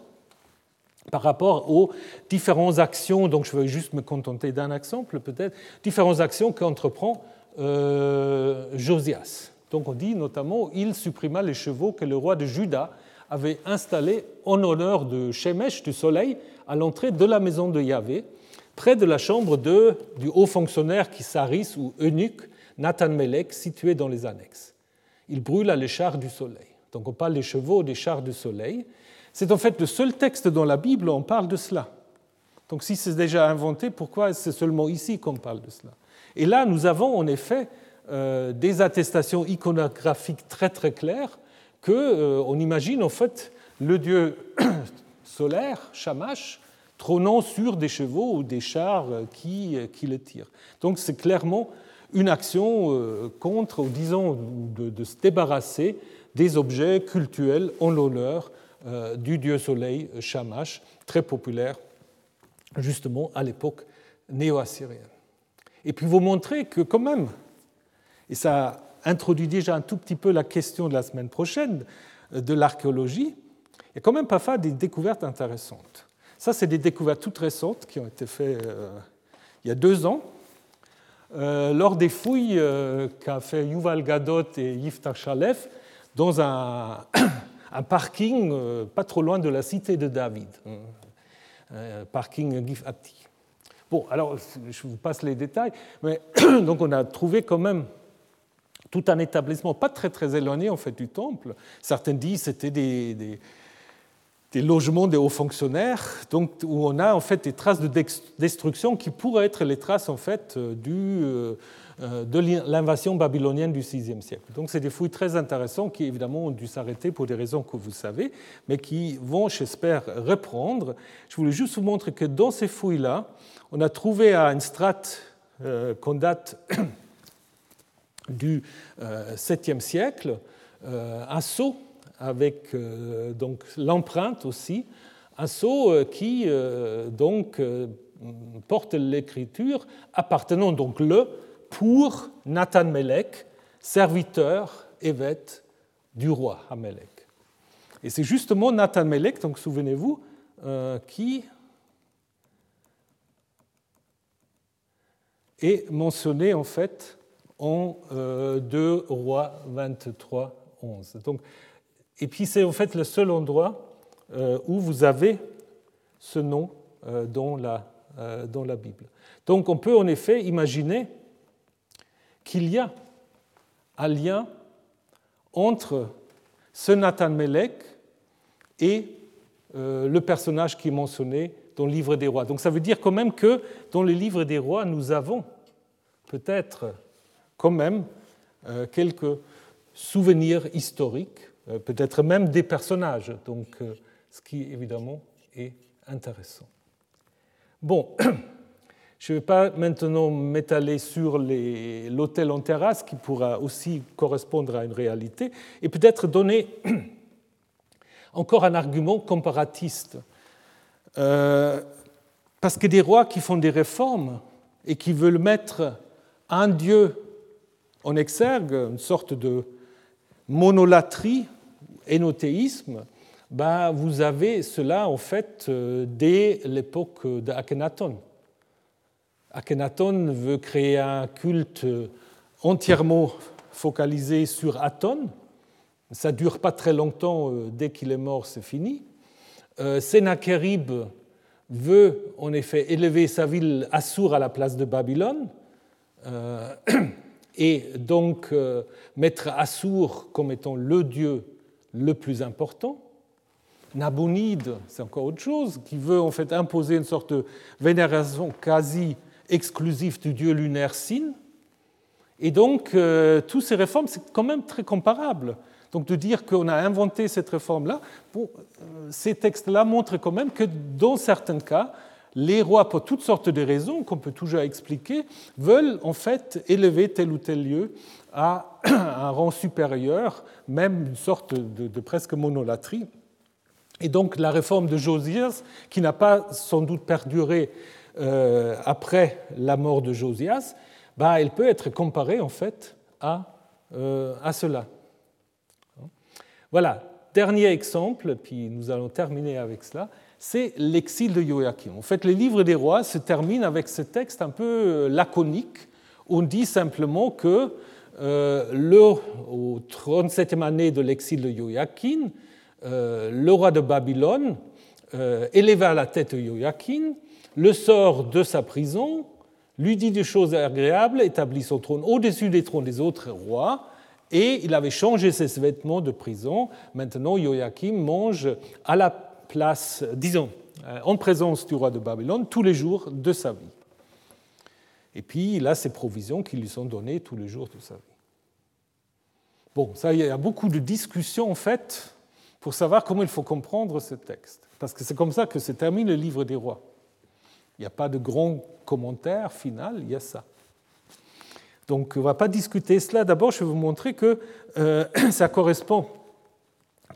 par rapport aux différentes actions, donc je vais juste me contenter d'un exemple peut-être, différentes actions qu'entreprend euh, Josias. Donc on dit notamment il supprima les chevaux que le roi de Juda avait installés en honneur de Shemesh, du soleil, à l'entrée de la maison de Yahvé, près de la chambre de, du haut fonctionnaire Kisaris ou eunuque Nathan Melech, situé dans les annexes. Il brûla les chars du soleil. Donc on parle des chevaux, des chars du soleil. C'est en fait le seul texte dans la Bible où on parle de cela. Donc si c'est déjà inventé, pourquoi c'est seulement ici qu'on parle de cela? Et là, nous avons en effet euh, des attestations iconographiques très très claires qu'on euh, imagine en fait le dieu solaire, Shamash, trônant sur des chevaux ou des chars qui, qui le tirent. Donc c'est clairement une action euh, contre, ou disons, de, de, se débarrasser des objets cultuels en l'honneur euh, du dieu soleil Shamash, très populaire justement à l'époque néo-assyrienne. Et puis vous montrer que quand même, et ça introduit déjà un tout petit peu la question de la semaine prochaine euh, de l'archéologie, il y a quand même parfois des découvertes intéressantes. Ça, c'est des découvertes toutes récentes qui ont été faites il y a deux ans euh, lors des fouilles euh, qu'a fait Yuval Gadot et Yiftach Shalef dans un, parking euh, pas trop loin de la cité de David, un parking Gifati. Bon, alors je vous passe les détails, mais donc on a trouvé quand même tout un établissement pas très très éloigné en fait du temple. Certains disent c'était des logements des hauts fonctionnaires, donc, où on a en fait des traces de destruction qui pourraient être les traces en fait euh, euh, euh, de l'invasion babylonienne du VIe siècle. Donc c'est des fouilles très intéressantes qui évidemment ont dû s'arrêter pour des raisons que vous savez, mais qui vont, j'espère, reprendre. Je voulais juste vous montrer que dans ces fouilles-là, on a trouvé à une strate qu'on date du 7e siècle un sceau avec euh, donc l'empreinte aussi, un sceau euh, qui euh, donc porte l'écriture appartenant donc le pour Nathan Melech, serviteur évêque du roi Amelech. Et c'est justement Nathan Melech, donc souvenez-vous, qui est mentionné en fait en 2 Rois 23, 11. Donc et puis c'est en fait le seul endroit euh, où vous avez ce nom euh, dans la, euh, dans la Bible. Donc on peut en effet imaginer qu'il y a un lien entre ce Nathan Melech et le personnage qui est mentionné dans le livre des rois. Donc ça veut dire quand même que dans le livre des rois, nous avons peut-être quand même quelques souvenirs historiques peut-être même des personnages, donc euh, ce qui évidemment est intéressant. Bon, je ne vais pas maintenant m'étaler sur l'hôtel en terrasse qui pourra aussi correspondre à une réalité, et peut-être donner encore un argument comparatiste. Euh, parce que des rois qui font des réformes et qui veulent mettre un dieu en exergue, une sorte de monolatrie, énothéisme, bah, vous avez cela en fait euh, dès l'époque d'Akhenaton. Akhenaton veut créer un culte entièrement focalisé sur Aton. Ça dure pas très longtemps, euh, dès qu'il est mort, c'est fini. Euh, Sennacherib veut en effet élever sa ville Assur à la place de Babylone et donc mettre Assur comme étant le dieu le plus important. Nabonide, c'est encore autre chose, qui veut en fait imposer une sorte de vénération quasi exclusive du dieu lunaire Sin. Et donc, euh, toutes ces réformes, c'est quand même très comparable. Donc, de dire qu'on a inventé cette réforme-là, euh, ces textes-là montrent quand même que dans certains cas, les rois, pour toutes sortes de raisons qu'on peut toujours expliquer, veulent en fait élever tel ou tel lieu à un rang supérieur, même une sorte de, presque monolatrie. Et donc la réforme de Josias, qui n'a pas sans doute perduré euh, après la mort de Josias, bah, elle peut être comparée en fait à, euh, à cela. Voilà, dernier exemple, puis nous allons terminer avec cela, c'est l'exil de Joachim. En fait, les livres des rois se terminent avec ce texte un peu euh, laconique. On dit simplement que euh, le, au 37e année de l'exil de Joachim, euh, le roi de Babylone euh, éleva la tête de Joachim, le sort de sa prison, lui dit des choses agréables, établit son trône au-dessus des trônes des autres rois, et il avait changé ses vêtements de prison. Maintenant, Joachim mange à la place, disons, euh, en présence du roi de Babylone tous les jours de sa vie. Et puis, il a ses provisions qui lui sont données tous les jours de sa vie. Bon, ça, il y a beaucoup de discussions en fait pour savoir comment il faut comprendre ce texte. Parce que c'est comme ça que se termine le livre des rois. Il n'y a pas de grand commentaire final, il y a ça. Donc on ne va pas discuter cela. D'abord, je vais vous montrer que euh, ça correspond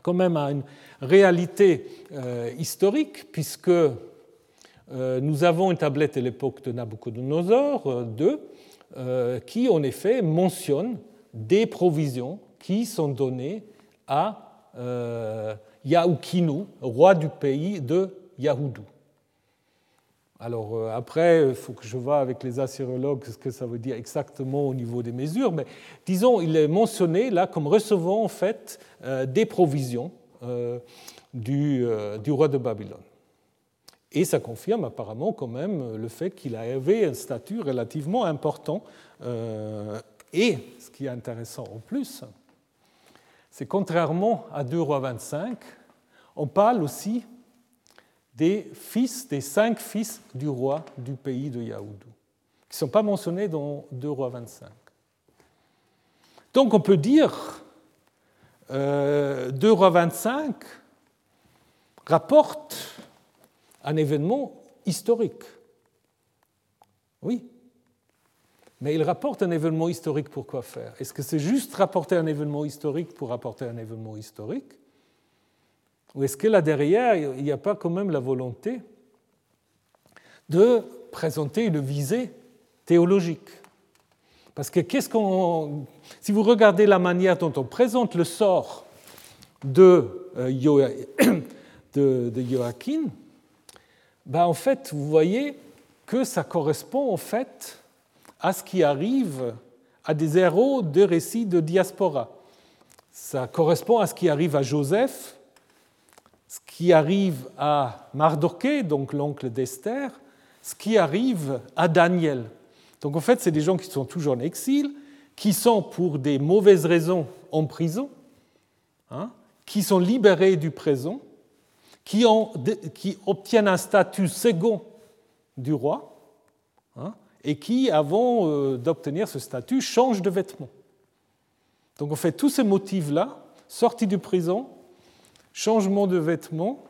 quand même à une réalité euh, historique, puisque euh, nous avons une tablette à l'époque de Nabucodonosor II, qui en effet mentionne des provisions qui sont données à Yaoukinu, roi du pays de Yahoudou. Alors euh, après, il faut que je vois avec les assyrologues ce que ça veut dire exactement au niveau des mesures, mais disons, il est mentionné là comme recevant en fait euh, des provisions euh, du, roi de Babylone. Et ça confirme apparemment quand même le fait qu'il avait un statut relativement important. et ce qui est intéressant en plus, c'est contrairement à 2 rois 25, on parle aussi des fils, des cinq fils du roi du pays de Yaoudou, qui ne sont pas mentionnés dans 2 rois 25. Donc on peut dire, euh, 2 rois 25 rapporte un événement historique. Oui. Mais il rapporte un événement historique pour quoi faire? Est-ce que c'est juste rapporter un événement historique pour rapporter un événement historique? Ou est-ce que là derrière, il n'y a pas quand même la volonté de présenter une visée théologique? Parce que. Si vous regardez la manière dont on présente le sort de, euh, de, Joachim, ben en fait, vous voyez que ça correspond en fait à ce qui arrive à des héros de récits de diaspora. Ça correspond à ce qui arrive à Joseph ce qui arrive à Mardoché, donc l'oncle d'Esther, ce qui arrive à Daniel. Donc en fait, c'est des gens qui sont toujours en exil, qui sont pour des mauvaises raisons en prison, hein, qui sont libérés du présent, qui, obtiennent un statut second du roi, hein, et qui, avant euh, d'obtenir ce statut, changent de vêtements. Donc en fait, tous ces motifs-là, sortis du prison, changement de vêtements,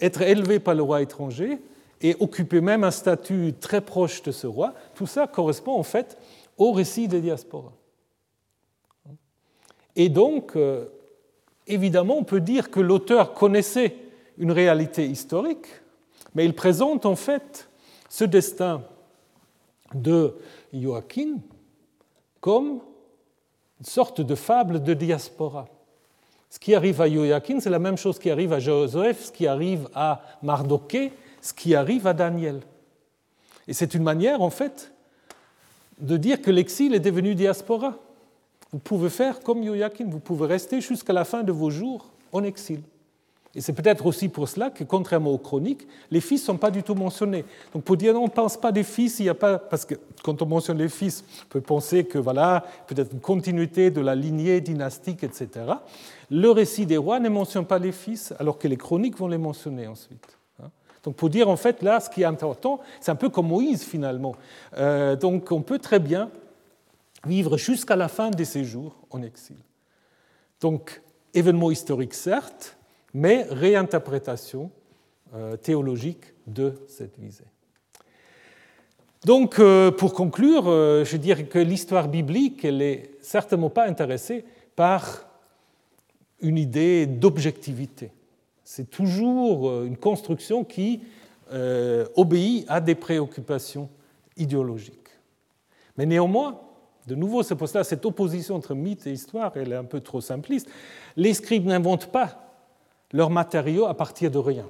être élevé par le roi étranger et occuper même un statut très proche de ce roi, tout ça correspond en fait au récit des diasporas. Et donc, euh, évidemment, on peut dire que l'auteur connaissait une réalité historique, mais il présente en fait ce destin de Joachim comme une sorte de fable de diaspora. Ce qui arrive à Joachim, c'est la même chose qui arrive à Joseph, ce qui arrive à Mardoché, ce qui arrive à Daniel. Et c'est une manière, en fait, de dire que l'exil est devenu diaspora. Vous pouvez faire comme Joachim, vous pouvez rester jusqu'à la fin de vos jours en exil. Et c'est peut-être aussi pour cela que, contrairement aux chroniques, les fils ne sont pas du tout mentionnés. Donc pour dire on ne pense pas des fils, il n'y a pas. Parce que quand on mentionne les fils, on peut penser que voilà, peut-être une continuité de la lignée dynastique, etc. Le récit des rois ne mentionne pas les fils, alors que les chroniques vont les mentionner ensuite. Donc pour dire en fait là, ce qui est important, c'est un peu comme Moïse finalement. Euh, donc on peut très bien vivre jusqu'à la fin de ses jours en exil. Donc événement historique certes, mais réinterprétation euh, théologique de cette visée. Donc, euh, pour conclure, je dirais que l'histoire biblique, elle n'est certainement pas intéressée par une idée d'objectivité. C'est toujours une construction qui obéit à des préoccupations idéologiques. Mais néanmoins, de nouveau, cette opposition entre mythe et histoire, elle est un peu trop simpliste. Les scribes n'inventent pas leurs matériaux à partir de rien.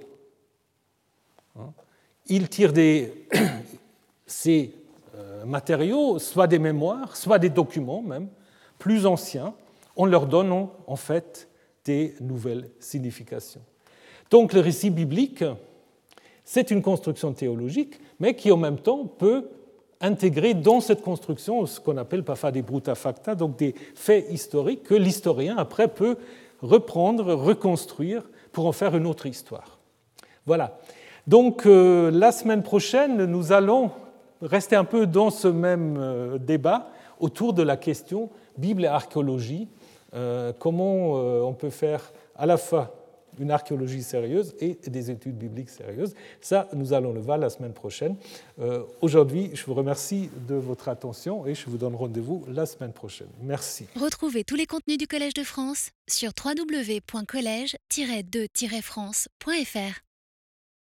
Hein? Ils tirent des, ces euh, matériaux, soit des mémoires, soit des documents même, plus anciens, en leur donnant en fait des nouvelles significations. Donc le récit biblique, c'est une construction théologique, mais qui en même temps peut intégrer dans cette construction ce qu'on appelle parfois des bruta facta, donc des faits historiques que l'historien après peut reprendre, reconstruire pour en faire une autre histoire. Voilà. Donc euh, la semaine prochaine, nous allons rester un peu dans ce même euh, débat autour de la question Bible et archéologie, euh, comment on peut faire à la fois une archéologie sérieuse et des études bibliques sérieuses. Ça, nous allons le voir la semaine prochaine. Aujourd'hui, je vous remercie de votre attention et je vous donne rendez-vous la semaine prochaine. Merci. Retrouvez tous les contenus du Collège de France sur www.colège-2-france.fr.